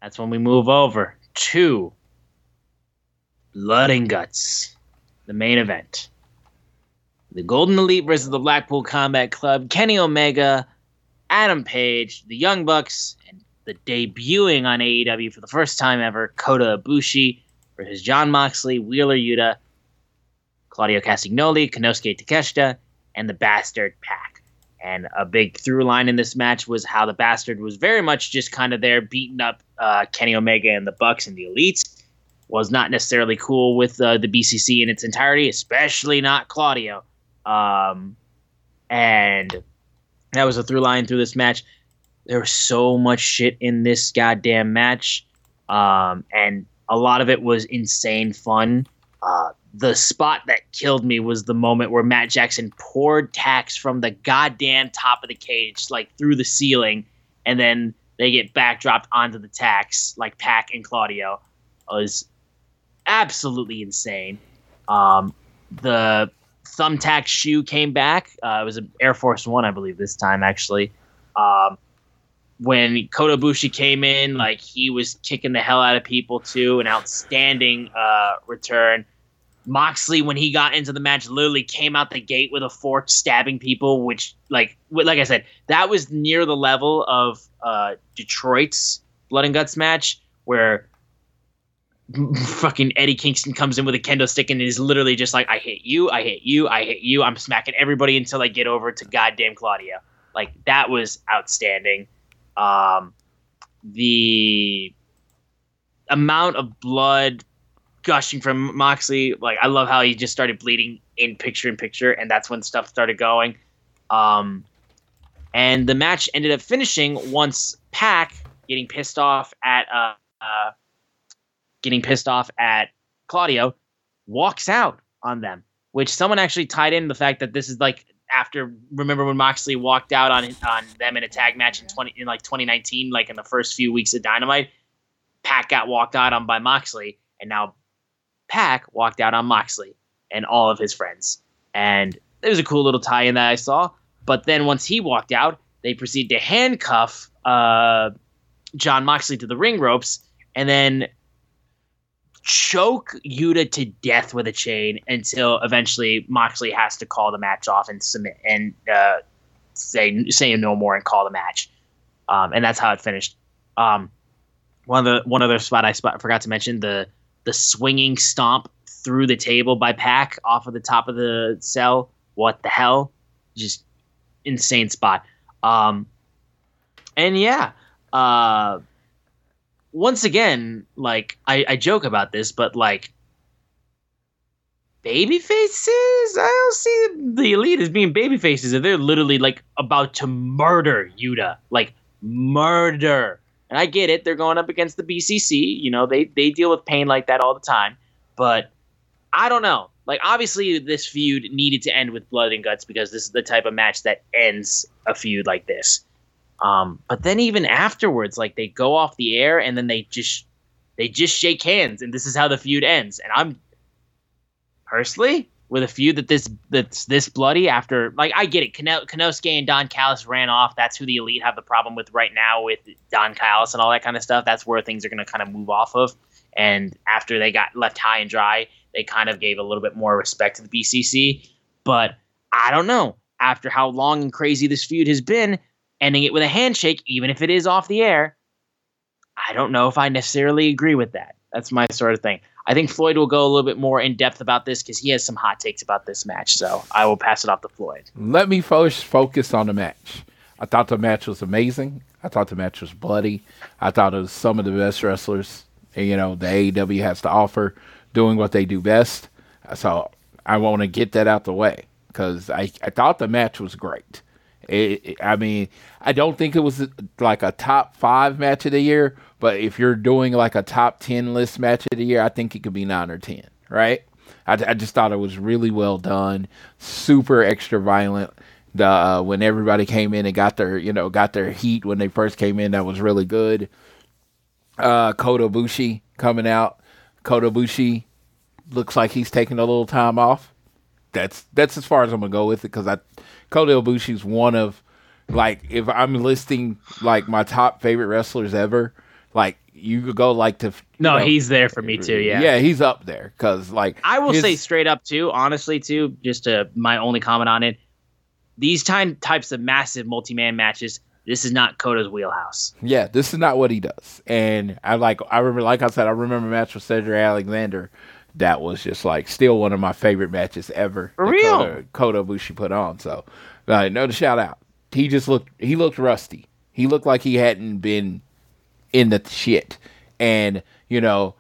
that's when we move over to Blood and Guts, the main event. The Golden Elite versus the Blackpool Combat Club, Kenny Omega, Adam Page, the Young Bucks, and the debuting on AEW for the first time ever, Kota Ibushi versus Jon Moxley, Wheeler Yuta, Claudio Castagnoli, Konosuke Takeshita, and the Bastard Pac. And a big through line in this match was how the Bastard was very much just kind of there beating up uh, Kenny Omega and the Bucks and the Elites. Was not necessarily cool with uh, the BCC in its entirety, especially not Claudio. Um, and that was a through line through this match. There was so much shit in this goddamn match, um, and a lot of it was insane fun. Uh, the spot that killed me was the moment where Matt Jackson poured tacks from the goddamn top of the cage, like through the ceiling, and then they get backdropped onto the tacks, like Pac and Claudio. It was absolutely insane. Um, the thumbtack shoe came back. Uh, it was an Air Force One, I believe, this time actually. Um, when Kota Ibushi came in, like he was kicking the hell out of people too. An outstanding uh, return. Moxley, when he got into the match, literally came out the gate with a fork, stabbing people. Which, like, like I said, that was near the level of uh, Detroit's Blood and Guts match, where fucking Eddie Kingston comes in with a kendo stick and is literally just like, I hit you, I hit you, I hit you. I'm smacking everybody until I get over to goddamn Claudio. Like that was outstanding. Um, the amount of blood gushing from Moxley, like I love how he just started bleeding in picture in picture, and that's when stuff started going. Um, and the match ended up finishing once Pac getting pissed off at uh, uh getting pissed off at Claudio, walks out on them. Which someone actually tied in the fact that this is like after remember when Moxley walked out on on them in a tag match in twenty in like 2019, like in the first few weeks of Dynamite, Pac got walked out on by Moxley, and now Pac walked out on Moxley and all of his friends, and it was a cool little tie-in that I saw. But then once he walked out, they proceed to handcuff uh, Jon Moxley to the ring ropes, and then choke Yuta to death with a chain until eventually Moxley has to call the match off and submit and uh, say say no more and call the match. Um, and that's how it finished. Um, one of the one other spot I spot, forgot to mention the the swinging stomp through the table by Pac off of the top of the cell. What the hell? Just insane spot. Um, and yeah, uh, once again, like I, I joke about this, but like baby faces, I don't see the elite as being baby faces. If they're literally like about to murder Yuta, like murder. And I get it, they're going up against the BCC. You know, they they deal with pain like that all the time. But I don't know. Like obviously, this feud needed to end with blood and guts because this is the type of match that ends a feud like this. Um, but then even afterwards, like they go off the air and then they just they just shake hands, and this is how the feud ends. And I'm personally with a feud that this that's this bloody after like I get it. Kano- Konosuke and Don Callis ran off. That's who the elite have the problem with right now with Don Callis and all that kind of stuff. That's where things are going to kind of move off of. And after they got left high and dry, they kind of gave a little bit more respect to the BCC. But I don't know. After how long and crazy this feud has been, ending it with a handshake, even if it is off the air, I don't know if I necessarily agree with that. That's my sort of thing. I think Floyd will go a little bit more in depth about this because he has some hot takes about this match. So I will pass it off to Floyd. Let me first focus on the match. I thought the match was amazing. I thought the match was bloody. I thought it was some of the best wrestlers, you know, the AEW has to offer, doing what they do best. So I want to get that out the way because I, I thought the match was great. It, I mean, I don't think it was like a top five match of the year, but if you're doing like a top 10 list match of the year, I think it could be nine or 10, right? I, I just thought it was really well done, super extra violent. The uh, when everybody came in and got their you know got their heat when they first came in, that was really good. Uh, Kota Ibushi coming out. Kota Ibushi looks like he's taking a little time off. That's that's as far as I'm gonna go with it because I Kota Ibushi's one of like if I'm listing like my top favorite wrestlers ever, like you could go like to no, know, he's there for me too. Yeah, yeah, he's up there because like I will his, say straight up too, honestly too, just to my only comment on it. These time types of massive multi man matches, this is not Kota's wheelhouse. Yeah, this is not what he does. And I like I remember like I said, I remember a match with Cedric Alexander that was just like still one of my favorite matches ever. For real, Kota, Kota Ibushi put on. So, uh, no, shout out. He just looked. He looked rusty. He looked like he hadn't been in the shit. And you know,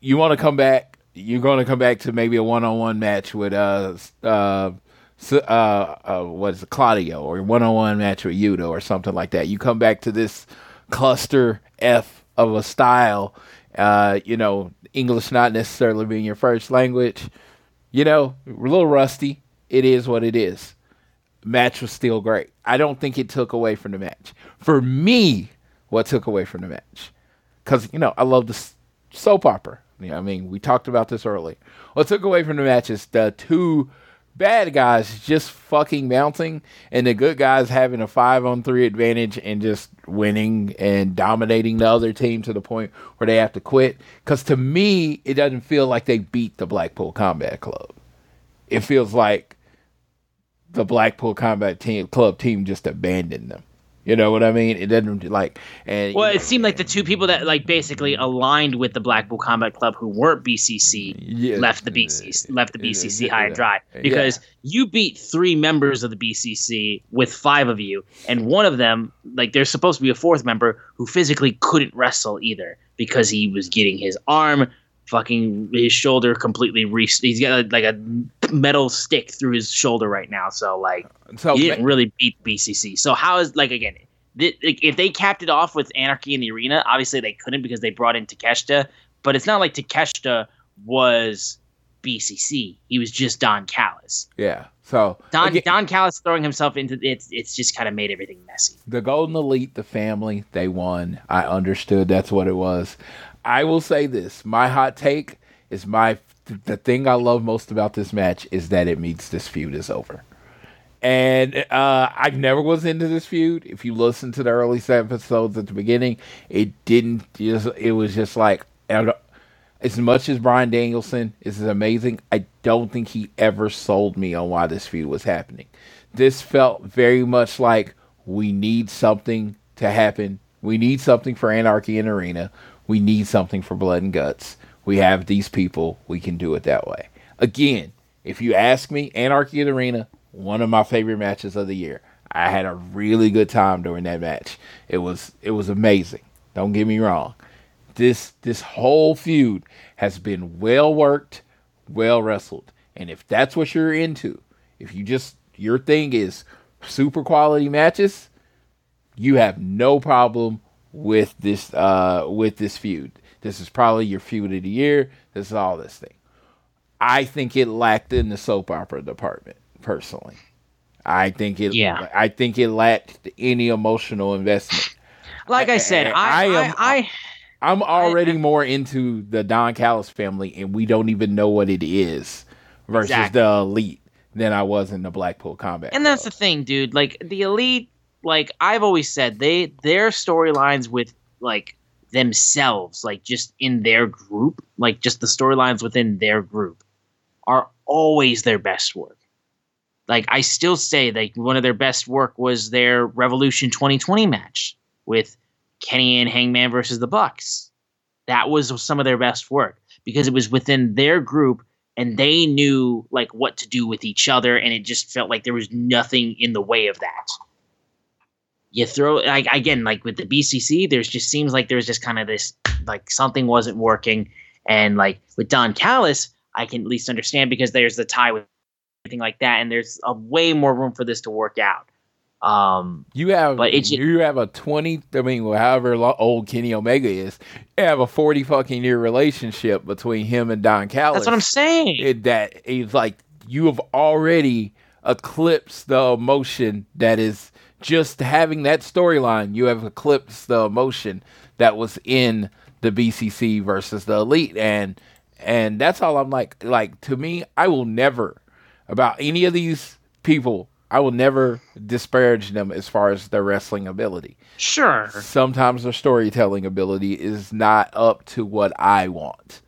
you want to come back. You're going to come back to maybe a one-on-one match with uh uh uh, uh what's it, Claudio or one-on-one match with Yuta or something like that. You come back to this cluster F of a style. Uh, you know, English not necessarily being your first language. You know, a little rusty. It is what it is. Match was still great. I don't think it took away from the match. For me, what took away from the match? Because, you know, I love the soap opera. I mean, we talked about this earlier. What took away from the match is the two bad guys just fucking bouncing and the good guys having a five on three advantage and just winning and dominating the other team to the point where they have to quit. Because to me, it doesn't feel like they beat the Blackpool Combat Club. It feels like the Blackpool Combat Team Club team just abandoned them. You know what I mean? It doesn't like and Well, it seemed like the two people that like basically aligned with the Blackpool Combat Club who weren't BCC Yeah. left the BCC left the BCC yeah, high and dry yeah. because you beat three members of the BCC with five of you, and one of them like there's supposed to be a fourth member who physically couldn't wrestle either because he was getting his arm fucking his shoulder completely re- he's got like a metal stick through his shoulder right now so like so he didn't really beat BCC. So how is like again? th- if they capped it off with Anarchy in the arena, obviously they couldn't because they brought in Takeshita. But it's not like Takeshita was BCC. He was just Don Callis. yeah. So Don again- Don Callis throwing himself into it's it's just kind of made everything messy. the Golden Elite, the family, they won. I understood that's what it was. I will say this: my hot take is my the thing I love most about this match is that it means this feud is over. And uh, I never was into this feud. If you listen to the early episodes at the beginning, it didn't just. It was just like as much as Bryan Danielson is amazing, I don't think he ever sold me on why this feud was happening. This felt very much like we need something to happen. We need something for Anarchy in Arena. We need something for Blood and Guts. We have these people. We can do it that way. Again, if you ask me, Anarchy in Arena, one of my favorite matches of the year. I had a really good time during that match. It was it was amazing. Don't get me wrong this this whole feud has been well worked, well wrestled. And if that's what you're into, if you just your thing is super quality matches, you have no problem with this uh with this feud. This is probably your feud of the year. This is all this thing. I think it lacked in the soap opera department, personally. I think it Yeah. I think it lacked any emotional investment. Like I said, I- I I I, am- I, I'm already more into the Don Callis family, and we don't even know what it is versus Exactly. the elite than I was in the Blackpool Combat. and that's the thing, dude. Like the elite, like I've always said, they their storylines with like themselves, like just in their group, like just the storylines within their group, are always their best work. Like I still say, like one of their best work was their Revolution 2020 match with Kenny and Hangman versus the Bucks. That was some of their best work because it was within their group and they knew like what to do with each other and it just felt like there was nothing in the way of that you throw like again like with the bcc there's just seems like there's just kind of this like something wasn't working and like with don callis i can at least understand because there's the tie with everything like that and there's a way more room for this to work out um you have, but it's- you have a twenty. I mean, however old Kenny Omega is, you have a forty fucking year relationship between him and Don Callis. that's what i'm saying It, that is like you have already eclipsed the emotion that is just having that storyline. You have eclipsed the emotion that was in the BCC versus the Elite, and and that's all I'm like. Like to me, I will never about any of these people. I will never disparage them as far as their wrestling ability sure sometimes their storytelling ability is not up to what I want.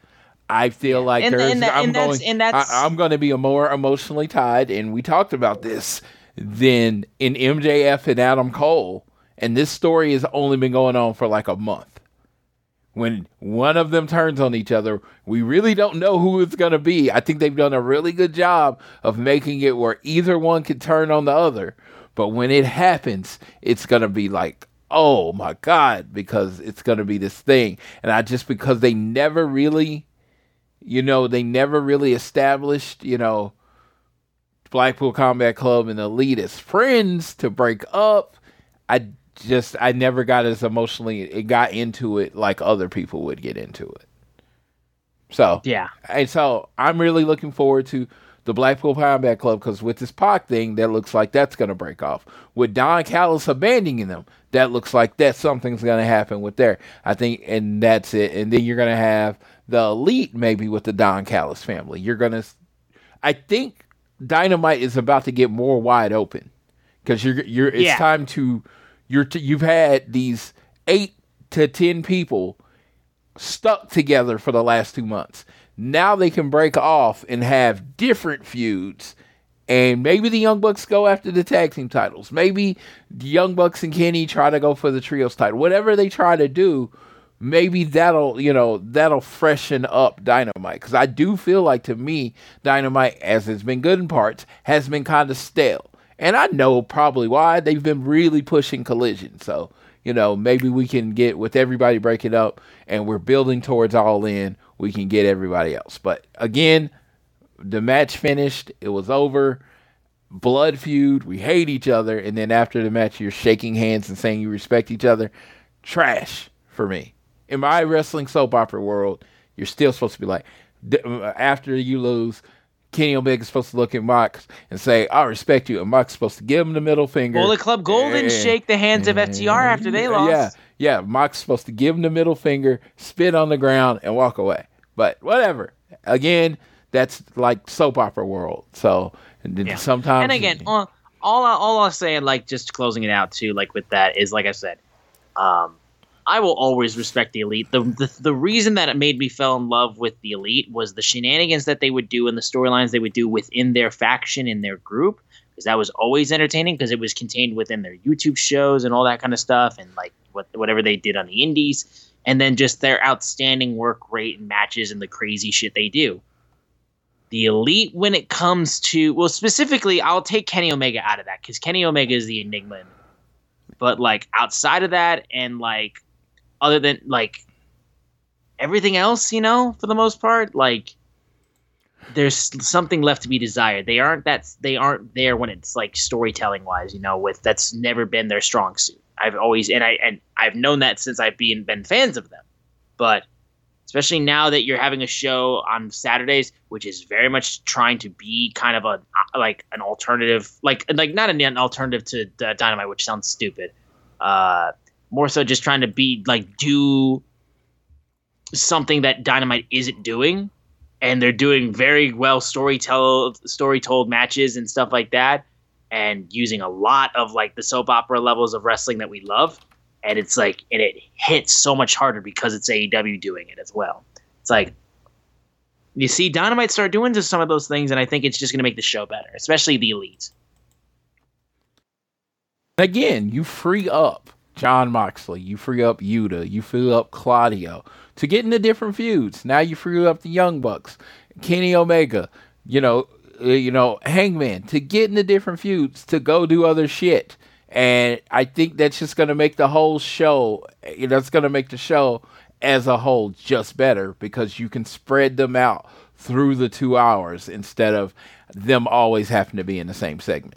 I feel like And- there's and that- I'm and going I, am going to be a more emotionally tied and we talked about this than in MJF and Adam Cole and this story has only been going on for like a month. When one of them turns on each other, we really don't know who it's going to be. I think they've done a really good job of making it where either one can turn on the other. But when it happens, it's going to be like, oh my God, because it's going to be this thing. And I just, because they never really, you know, they never really established, you know, Blackpool Combat Club and Elite as friends to break up. I just I never got as emotionally it got into it like other people would get into it. So yeah and so I'm really looking forward to the Blackpool Combat Club because with this Pac thing, that looks like that's going to break off. With Don Callis abandoning them, that looks like that something's going to happen with there. I think, and that's it. And then you're going to have the elite maybe with the Don Callis family. You're gonna, I think Dynamite is about to get more wide open because you're you're it's Yeah. time to you're t- you've had these eight to ten people stuck together for the last two months. Now they can break off and have different feuds. And maybe the Young Bucks go after the tag team titles. Maybe the Young Bucks and Kenny try to go for the trios title. Whatever they try to do, maybe that'll, you know, that'll freshen up Dynamite. Because I do feel like to me, Dynamite, as it's been good in parts, has been kind of stale. And I know probably why. They've been really pushing collision. So, you know, maybe we can get with everybody breaking up and we're building towards all in, we can get everybody else. But again, the match finished, it was over. Blood feud, we hate each other, and then after the match, you're shaking hands and saying you respect each other. Trash for me. In my wrestling soap opera world, you're still supposed to be like, after you lose, Kenny Omega's supposed to look at Mox and say, I respect you. And Mox's supposed to give him the middle finger. Bullet Club Gold didn't shake the hands of FTR after they lost. Yeah, yeah. Mox's supposed to give him the middle finger, spit on the ground, and walk away. But whatever. Again, that's like soap opera world. So and then Yeah. sometimes And again, all all, I- all I'll say, and like just closing it out too, like with that is like I said, um, I will always respect the elite. The, the the reason that it made me fell in love with the elite was the shenanigans that they would do and the storylines they would do within their faction in their group. Because that was always entertaining because it was contained within their YouTube shows and all that kind of stuff, and like what whatever they did on the indies, and then just their outstanding work rate and matches and the crazy shit they do the elite when it comes to well specifically i'll take kenny omega out of that because kenny omega is the enigma but like outside of that and like other than like everything else you know for the most part like there's something left to be desired they aren't that they aren't there when it's like storytelling wise you know with that's never been their strong suit i've always and i and i've known that since i've been been fans of them but especially now that you're having a show on Saturdays, which is very much trying to be kind of a like an alternative, like like not an alternative to uh, Dynamite, which sounds stupid. Uh, more so, just trying to be like do something that Dynamite isn't doing, and they're doing very well story tell story told matches and stuff like that, and using a lot of like the soap opera levels of wrestling that we love and it's like and it hits so much harder because it's AEW doing it as well. It's like you see Dynamite start doing just some of those things, and I think it's just going to make the show better, especially the elites. again, you free up Jon Moxley, you free up Yuta, you free up Claudio to get into different feuds. Now you free up the Young Bucks, Kenny Omega, you know, uh, you know, Hangman to get into different feuds to go do other shit. And I think that's just going to make the whole show, you know, it's going to make the show as a whole just better because you can spread them out through the two hours instead of them always having to be in the same segment.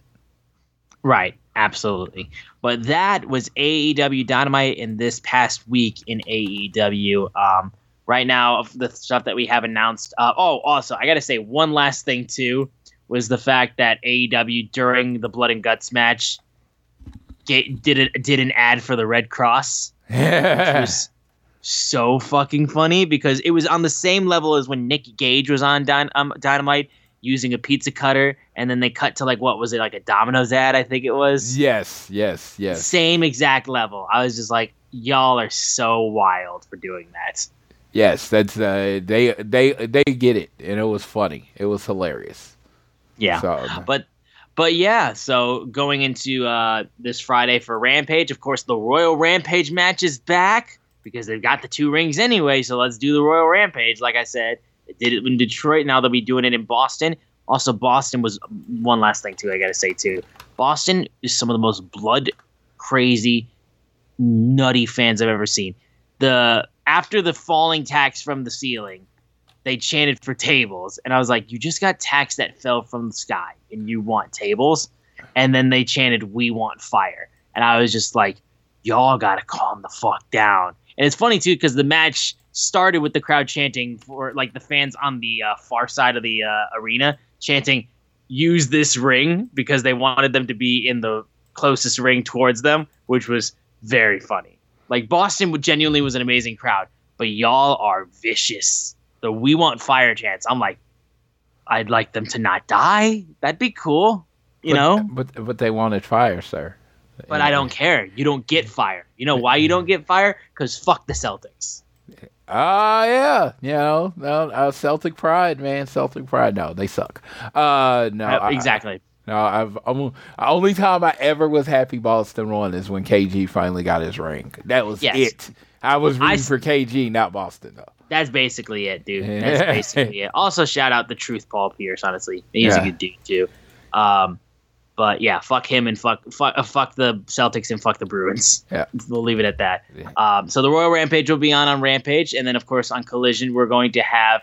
Right, absolutely. But that was AEW Dynamite in this past week in AEW. Um, right now, of the stuff that we have announced. Uh, oh, also, I got to say one last thing too was the fact that AEW during the Blood and Guts match ga- did it did an ad for the Red Cross. Yeah. Which was so fucking funny because it was on the same level as when Nick Gage was on Dyn- um, Dynamite using a pizza cutter, and then they cut to like what was it like a Domino's ad? I think it was. Yes, yes, yes. Same exact level. I was just like, y'all are so wild for doing that. Yes, that's uh, they they they get it, and it was funny. It was hilarious. Yeah. So, But but yeah, so going into uh, this Friday for Rampage, of course, the Royal Rampage match is back because they've got the two rings anyway. So let's do the Royal Rampage. Like I said, did it in Detroit. Now they'll be doing it in Boston. Also, Boston was one last thing too. I gotta say too, Boston is some of the most blood crazy, nutty fans I've ever seen. The after the falling tacks from the ceiling, they chanted for tables, and I was like, "You just got tacks that fell from the sky, and you want tables?" And then they chanted, "We want fire," and I was just like, "Y'all gotta calm the fuck down." And it's funny too because the match started with the crowd chanting for like the fans on the uh, far side of the uh, arena chanting, "Use this ring," because they wanted them to be in the closest ring towards them, which was very funny. Like Boston would genuinely was an amazing crowd, but y'all are vicious the "We Want Fire" chants. I'm like, I'd like them to not die. That'd be cool, you but, know. But but they wanted fire, sir. But I don't care. You don't get fire. You know why you don't get fire? Because fuck the Celtics. Ah, uh, yeah, you know, no, uh, Celtic pride, man, Celtic pride. No, they suck. Uh, no, uh, exactly. I, no, I've I'm, only time I ever was happy Boston won is when KG finally got his ring. That was yes. it. I was rooting I, for KG, not Boston, though. That's basically it, dude. That's basically it. Also, shout out the truth, Paul Pierce. Honestly, he's yeah. a good dude too. Um, but yeah, fuck him and fuck fuck uh, fuck the Celtics and fuck the Bruins. Yeah, we'll leave it at that. Yeah. Um, so the Royal Rampage will be on on Rampage, and then of course on Collision we're going to have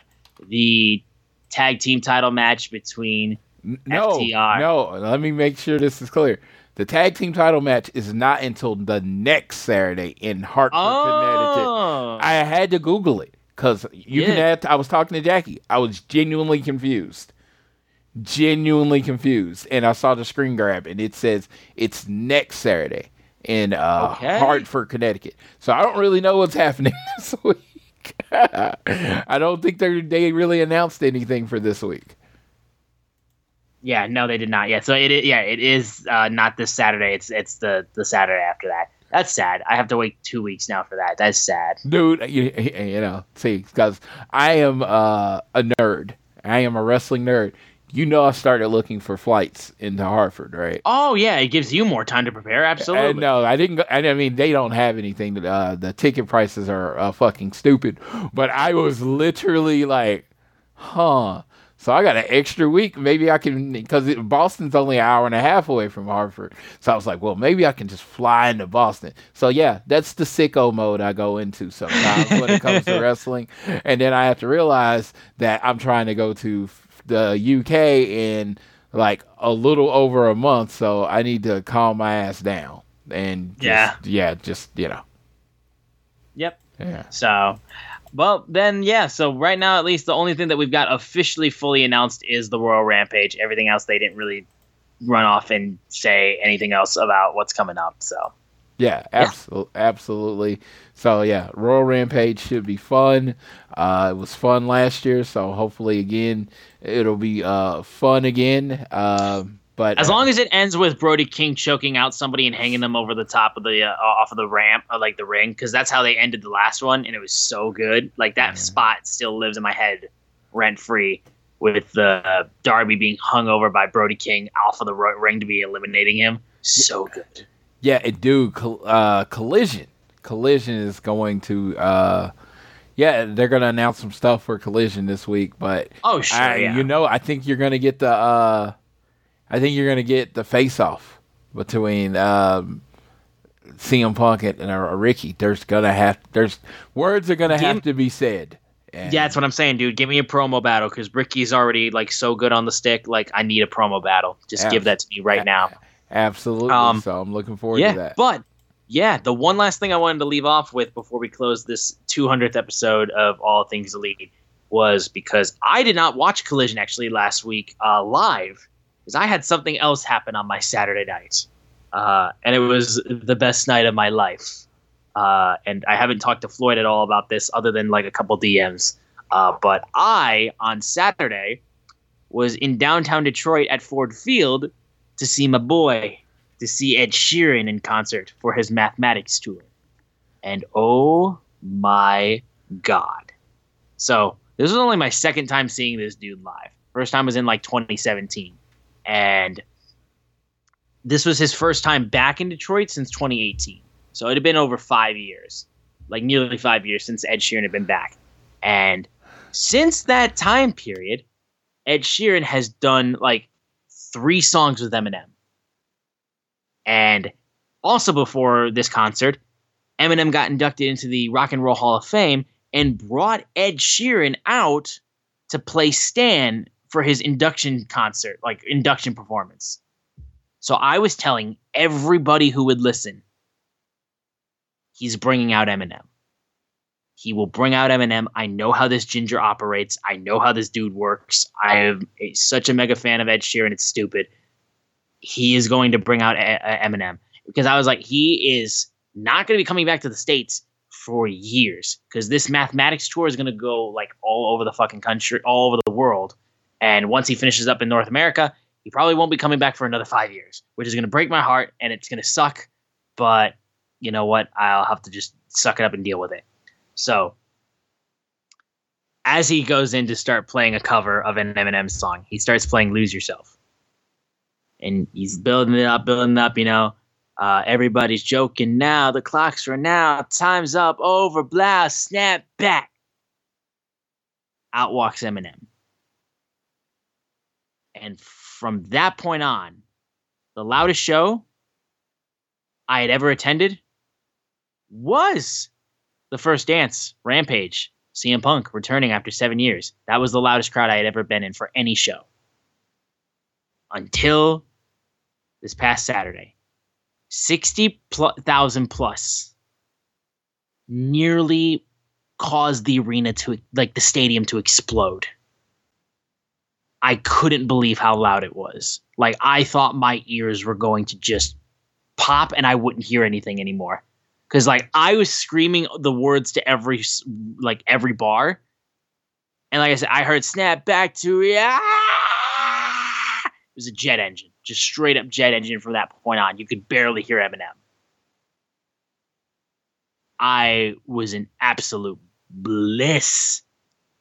the tag team title match between no, FTR. No, let me make sure this is clear. The tag team title match is not until the next Saturday in Hartford, oh. Connecticut. I had to Google it because you yeah. can add. I was talking to Jackie. I was genuinely confused genuinely confused. And I saw the screen grab, and it says it's next Saturday in uh, okay. Hartford, Connecticut. So I don't really know what's happening this week. I don't think they they really announced anything for this week. Yeah, no, they did not yet. So it, yeah, it is uh, not this Saturday. It's it's the the Saturday after that. That's sad. I have to wait two weeks now for that. That's sad, dude. You, you know, see, because I am uh, a nerd. I am a wrestling nerd you know I started looking for flights into Hartford, right? Oh yeah, it gives you more time to prepare. Absolutely. And no, I didn't. Go, I mean, they don't have anything. That, uh, the ticket prices are uh, fucking stupid. But I was literally like, huh. So I got an extra week. Maybe I can because Boston's only an hour and a half away from Hartford. So I was like, well, maybe I can just fly into Boston. So yeah, that's the sicko mode I go into sometimes when it comes to wrestling. And then I have to realize that I'm trying to go to the UK in like a little over a month, so I need to calm my ass down and just, yeah, yeah, just you know. Yep. Yeah. So, well, then yeah. So right now, at least the only thing that we've got officially fully announced is the Royal Rampage. Everything else, they didn't really run off and say anything else about what's coming up. So. Yeah, absolutely, yeah. absolutely. So yeah, Royal Rampage should be fun. Uh, it was fun last year, so hopefully again it'll be uh, fun again. Uh, but as long as it ends with Brody King choking out somebody and hanging them over the top of the uh, off of the ramp, or like the ring, because that's how they ended the last one, and it was so good. Like that spot still lives in my head, rent free, with the uh, Darby being hung over by Brody King off of the ring to be eliminating him. So good. Yeah, it do. Uh, collision Collision is going to uh yeah, they're going to announce some stuff for Collision this week, but Oh, sure. I, yeah. You know, I think you're going to get the uh I think you're going to get the face off between um CM Punk and uh, Ricky. There's going to have there's words are going to have to be said. And yeah, that's what I'm saying, dude. Give me a promo battle because Ricky's already like so good on the stick. Like, I need a promo battle. Just give that to me right now. Absolutely. Um, so I'm looking forward yeah, to that. But yeah, the one last thing I wanted to leave off with before we close this 200th episode of All Things Elite was because I did not watch Collision actually last week uh, live because I had something else happen on my Saturday night, uh, and it was the best night of my life. Uh, and I haven't talked to Floyd at all about this other than like a couple DMs. Uh, but I on Saturday was in downtown Detroit at Ford Field to see my boy to see Ed Sheeran in concert for his mathematics tour. And oh my God. So, this was only my second time seeing this dude live. First time was in like 2017. And this was his first time back in Detroit since 2018. So, it had been over five years, like nearly five years since Ed Sheeran had been back. And since that time period, Ed Sheeran has done like three songs with Eminem. And also before this concert, Eminem got inducted into the Rock and Roll Hall of Fame and brought Ed Sheeran out to play Stan for his induction concert, like induction performance. So I was telling everybody who would listen, he's bringing out Eminem. He will bring out Eminem. I know how this ginger operates. I know how this dude works. I am a, such a mega fan of Ed Sheeran. It's stupid he is going to bring out a- a- Eminem because I was like, he is not going to be coming back to the states for years because this mathematics tour is going to go like all over the fucking country, all over the world. And once he finishes up in North America, he probably won't be coming back for another five years, which is going to break my heart and it's going to suck. But you know what? I'll have to just suck it up and deal with it. So, as he goes in to start playing a cover of an Eminem song, he starts playing "Lose Yourself," and he's building it up, building it up. You know, uh, everybody's joking now. The clocks run out. Time's up. Over. Blouse. Snap back. Out walks Eminem. And from that point on, the loudest show I had ever attended was the first dance, Rampage, CM Punk returning after seven years. That was the loudest crowd I had ever been in for any show. Until this past Saturday. 60,000 plus nearly caused the arena to, like the stadium to explode. I couldn't believe how loud it was. Like, I thought my ears were going to just pop and I wouldn't hear anything anymore because like I was screaming the words to every like every bar, and like I said, I heard "snap back to yeah." It was a jet engine, just straight up jet engine from that point on. You could barely hear Eminem. I was in absolute bliss.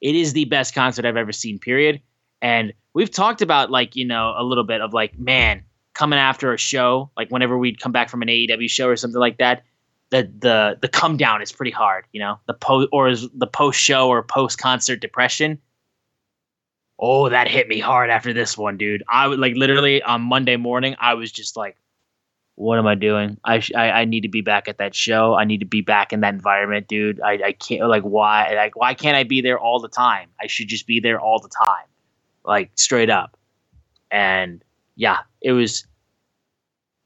It is the best concert I've ever seen, period. And we've talked about like, you know, a little bit of like, man, coming after a show, like whenever we'd come back from an AEW show or something like that, the the the come down is pretty hard, you know. The post or is the post show or post concert depression. Oh, that hit me hard after this one, dude. I would like literally on Monday morning, I was just like, "What am I doing? I, sh- I I need to be back at that show. I need to be back in that environment, dude. I I can't like why like why can't I be there all the time? I should just be there all the time, like straight up." And yeah, it was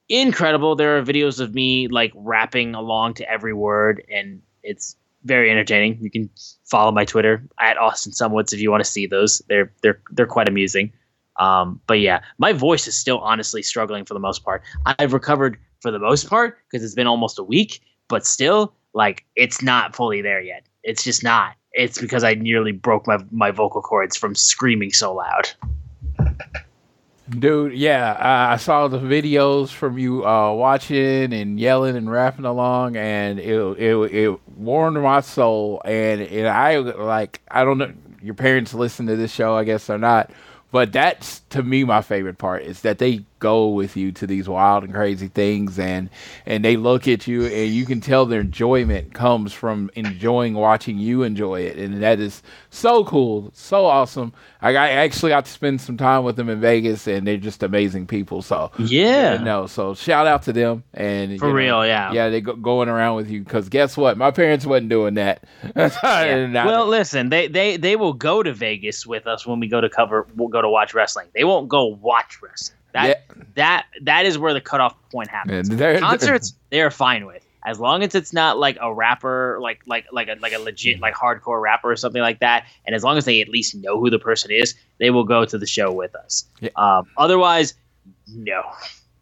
incredible. There are videos of me like rapping along to every word, and it's very entertaining. You can follow my Twitter at Austin Szumowicz if you want to see those. They're they're they're quite amusing. Um, but yeah, my voice is still honestly struggling for the most part. I've recovered for the most part because it's been almost a week, but still, like it's not fully there yet. It's just not. It's because I nearly broke my my vocal cords from screaming so loud. Dude, yeah, I, I saw the videos from you uh, watching and yelling and rapping along, and it it it warmed my soul. And and I like I don't know your parents listen to this show, I guess or not, but that's to me my favorite part is that they go with you to these wild and crazy things and and they look at you and you can tell their enjoyment comes from enjoying watching you enjoy it and that is so cool so awesome i, I actually got to spend some time with them in vegas and they're just amazing people so Yeah. no so shout out to them and For you know, real, yeah. yeah they go, going around with you because guess what my parents wasn't doing that Yeah. Well, listen, they they they will go to Vegas with us when we go to cover. We'll go to watch wrestling. They won't go watch wrestling. That that that is where the cutoff point happens. They're- Concerts they are fine with as long as it's not like a rapper, like like like a like a legit like hardcore rapper or something like that. And as long as they at least know who the person is, they will go to the show with us. Yeah. Um, otherwise, no.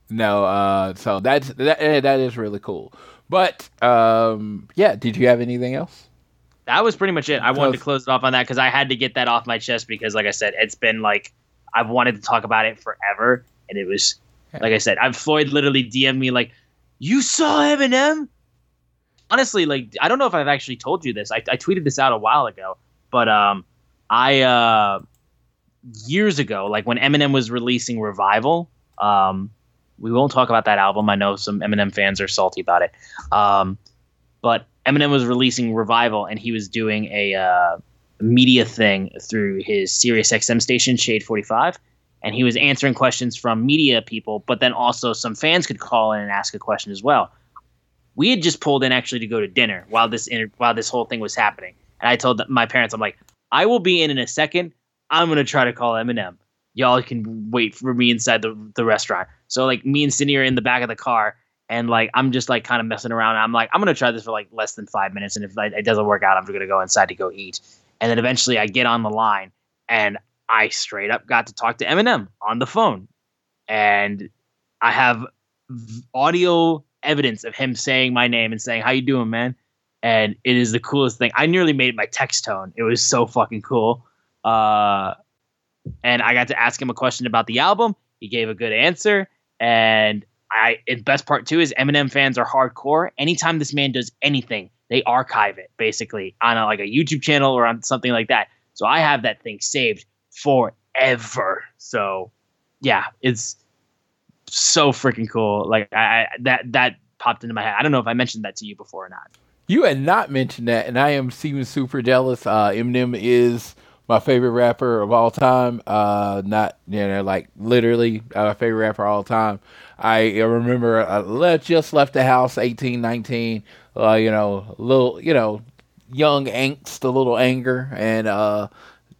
No, uh, so that's that. That is really cool. But um, yeah, did you have anything else? that was pretty much it. I wanted to Close. close it off on that because I had to get that off my chest because, like I said, it's been like I've wanted to talk about it forever, and it was like I said, I've Floyd literally DM'd me like, "You saw Eminem." Honestly, like I don't know if I've actually told you this. I, I tweeted this out a while ago, but um, I uh, years ago, like when Eminem was releasing Revival, um, we won't talk about that album. I know some Eminem fans are salty about it. Um, but Eminem was releasing Revival, and he was doing a uh, media thing through his Sirius XM station, Shade 45, and he was answering questions from media people, but then also some fans could call in and ask a question as well. We had just pulled in actually to go to dinner while this inter- while this whole thing was happening, and I told my parents, I'm like, I will be in in a second. I'm gonna try to call Eminem. Y'all can wait for me inside the the restaurant. So like me and Cindy are in the back of the car, and like I'm just like kind of messing around. I'm like I'm gonna try this for like less than five minutes, and if like, it doesn't work out, I'm just gonna go inside to go eat. And then eventually I get on the line, and I straight up got to talk to Eminem on the phone, and I have audio evidence of him saying my name and saying how you doing, man. and it is the coolest thing. I nearly made my text tone. It was so fucking cool. Uh, and I got to ask him a question about the album. He gave a good answer, and I. And best part too is Eminem fans are hardcore. Anytime this man does anything, they archive it basically on a, like a YouTube channel or on something like that. So I have that thing saved forever. So yeah, it's so freaking cool. Like I, I that that popped into my head. I don't know if I mentioned that to you before or not. You had not mentioned that, and I am even super jealous. Uh, Eminem is my favorite rapper of all time. Uh, not you know like literally uh, favorite rapper all time. I remember uh, let just left the house, eighteen, nineteen. Uh, you know, little you know, young angst, a little anger, and uh,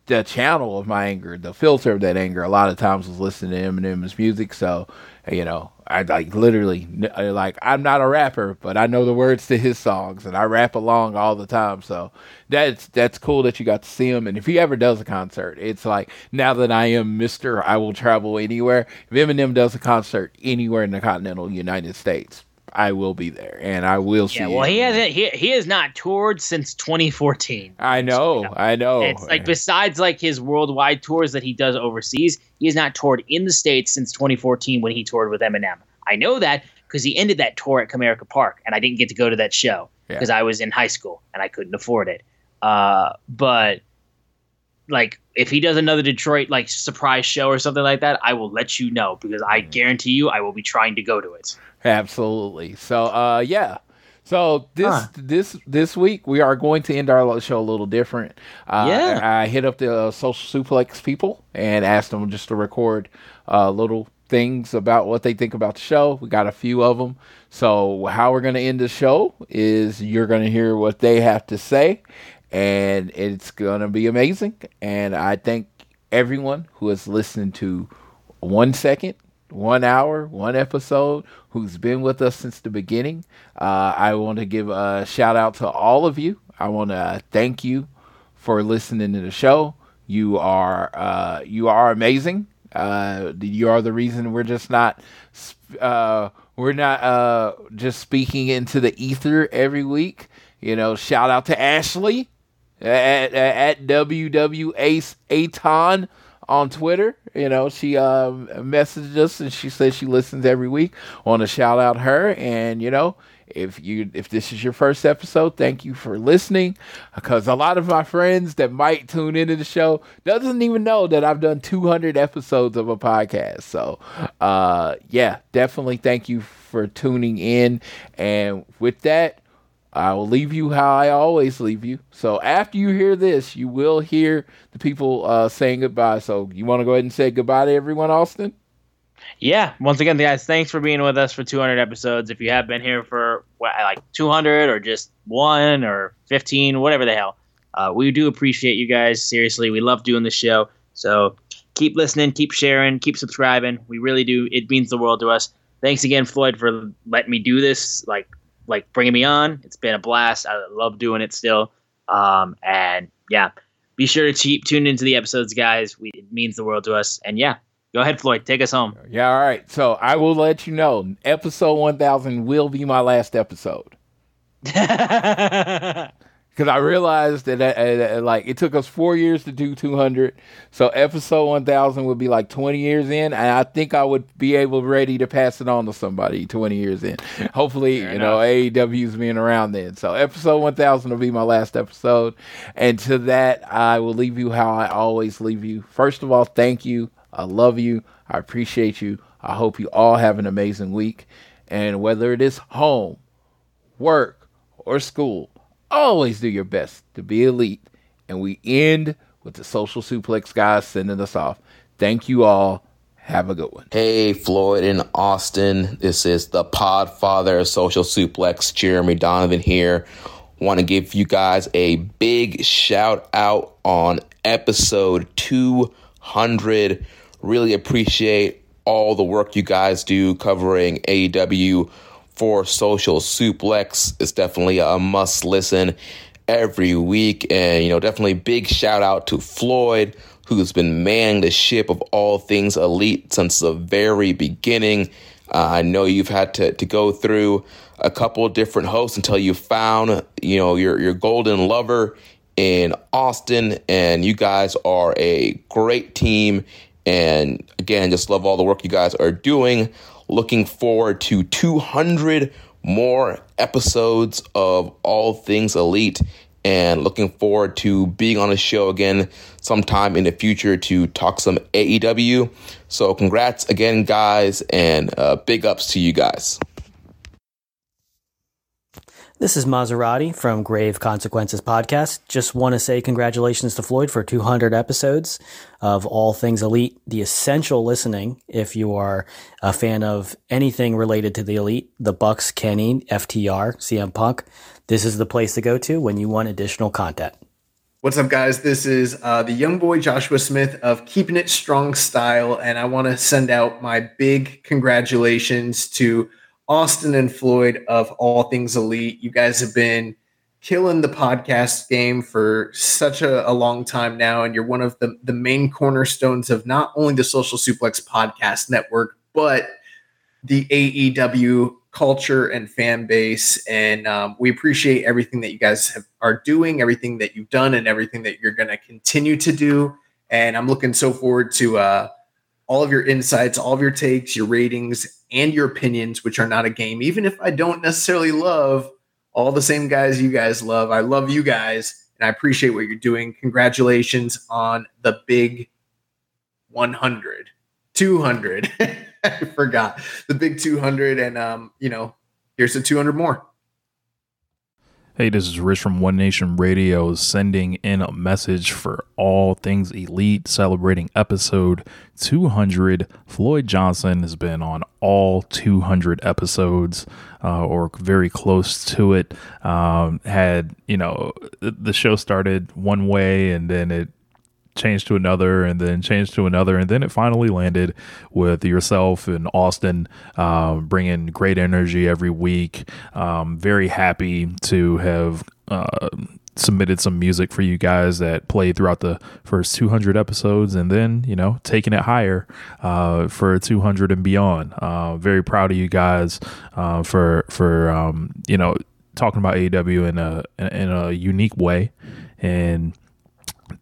the channel of my anger, the filter of that anger, a lot of times was listening to Eminem's music. So you know, I like literally uh, like I'm not a rapper, but I know the words to his songs and I rap along all the time. So that's that's cool that you got to see him. And if he ever does a concert, it's like now that I am Mister, I will travel anywhere. If Eminem does a concert anywhere in the continental United States, I will be there and I will see. Yeah, well, he hasn't. He he has not toured since 2014. I know, so, you know, I know. It's like besides like his worldwide tours that he does overseas, he has not toured in the states since 2014 when he toured with Eminem. I know that because he ended that tour at Comerica Park, and I didn't get to go to that show because yeah. I was in high school and I couldn't afford it. Uh, but like if he does another Detroit like surprise show or something like that, I will let you know because I mm. guarantee you I will be trying to go to it. Absolutely. So, uh, yeah. So this huh. this this week we are going to end our show a little different. Uh, yeah, I hit up the uh, social suplex people and asked them just to record uh, little things about what they think about the show. We got a few of them. So how we're going to end the show is you're going to hear what they have to say, and it's going to be amazing. And I thank everyone who has listened to one second one hour, one episode, who's been with us since the beginning. Uh, I want to give a shout out to all of you. I want to thank you for listening to the show. You are uh, you are amazing. Uh, you are the reason we're just not uh, we're not uh, just speaking into the ether every week. You know, shout out to Ashley at, at, at WW Aton on Twitter. You know, she uh, messaged us and she says she listens every week. Want to shout out her and you know. If you if this is your first episode, thank you for listening. Because a lot of my friends that might tune into the show doesn't even know that I've done 200 episodes of a podcast. So, uh, yeah, definitely thank you for tuning in. And with that, I will leave you how I always leave you. So after you hear this, you will hear the people uh, saying goodbye. So you want to go ahead and say goodbye to everyone, Austin? Yeah. Once again, guys, thanks for being with us for 200 episodes. If you have been here for like 200 or just one or 15, whatever the hell, uh, we do appreciate you guys. Seriously, we love doing the show. So keep listening, keep sharing, keep subscribing. We really do. It means the world to us. Thanks again, Floyd, for letting me do this. Like like bringing me on. It's been a blast. I love doing it still. Um, and yeah, be sure to keep tuned into the episodes, guys. We, it means the world to us. And yeah, go ahead, Floyd. Take us home. Yeah, all right. So I will let you know episode 1000 will be my last episode. because I realized that uh, uh, like it took us four years to do 200, so episode 1000 would be like 20 years in, and I think I would be able ready to pass it on to somebody 20 years in. Hopefully, Fair you enough. know AEW's being around then. So episode 1000 will be my last episode, and to that I will leave you how I always leave you. First of all, thank you. I love you. I appreciate you. I hope you all have an amazing week, and whether it is home, work, or school always do your best to be elite. And we end with the social suplex guys sending us off. Thank you all. Have a good one. Hey, Floyd and Austin. This is the Podfather of Social Suplex, Jeremy Donovan here. Want to give you guys a big shout out on episode 200. Really appreciate all the work you guys do covering AEW for Social Suplex. It's definitely a must listen every week. And, you know, definitely big shout out to Floyd, who's been manning the ship of all things elite since the very beginning. Uh, I know you've had to, to go through a couple different hosts until you found, you know, your, your golden lover in Austin. And you guys are a great team. And again, just love all the work you guys are doing. Looking forward to 200 more episodes of All Things Elite and looking forward to being on the show again sometime in the future to talk some AEW. So, congrats again, guys, and uh, big ups to you guys. This is Maserati from Grave Consequences Podcast. Just want to say congratulations to Floyd for 200 episodes of All Things Elite, the essential listening if you are a fan of anything related to the Elite, the Bucks, Kenny, FTR, CM Punk. This is the place to go to when you want additional content. What's up, guys? This is uh, the young boy Joshua Smith of Keeping It Strong Style, and I want to send out my big congratulations to Austin and Floyd of All Things Elite. You guys have been killing the podcast game for such a, a, long time now, and you're one of the, the main cornerstones of not only the Social Suplex Podcast Network, but the AEW culture and fan base. And um, we appreciate everything that you guys have, are doing, everything that you've done, and everything that you're going to continue to do. And I'm looking so forward to uh, all of your insights, all of your takes, your ratings, and your opinions, which are not a game. Even if I don't necessarily love all the same guys you guys love, I love you guys and I appreciate what you're doing. Congratulations on the big 100, 200. I forgot the big 200. And, um, you know, here's the 200 more. Hey, this is Rich from One Nation Radio sending in a message for all things elite, celebrating episode 200. Floyd Johnson has been on all 200 episodes uh, or very close to it. Um, had, you know, the show started one way and then it changed to another and then changed to another and then it finally landed with yourself and austin uh, bringing great energy every week. Um, very happy to have uh, submitted some music for you guys that played throughout the first 200 episodes and then you know taking it higher uh, for 200 and beyond. Uh, very proud of you guys uh, for for um, you know talking about AEW in a in a unique way. And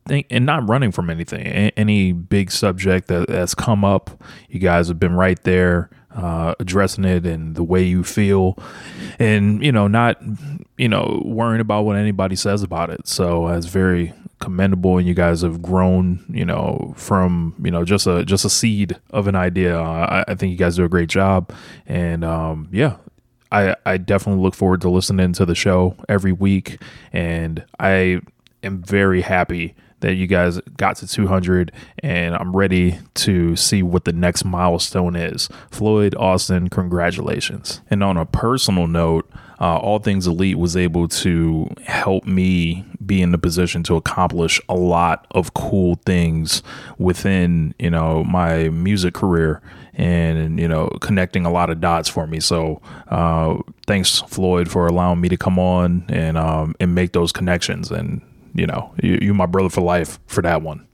think, and not running from anything, any big subject that, that's come up, you guys have been right there uh, addressing it and the way you feel, and you know, not you know worrying about what anybody says about it. So it's very commendable, and you guys have grown, you know, from you know just a just a seed of an idea. Uh, I, I think you guys do a great job, and um, yeah, I, I definitely look forward to listening to the show every week, and I am very happy that you guys got to 200 and I'm ready to see what the next milestone is. Floyd Austin, congratulations. And on a personal note, uh, All Things Elite was able to help me be in the position to accomplish a lot of cool things within, you know, my music career and you know connecting a lot of dots for me. So uh, thanks Floyd for allowing me to come on and um, and make those connections and you know, you, you my brother for life for that one.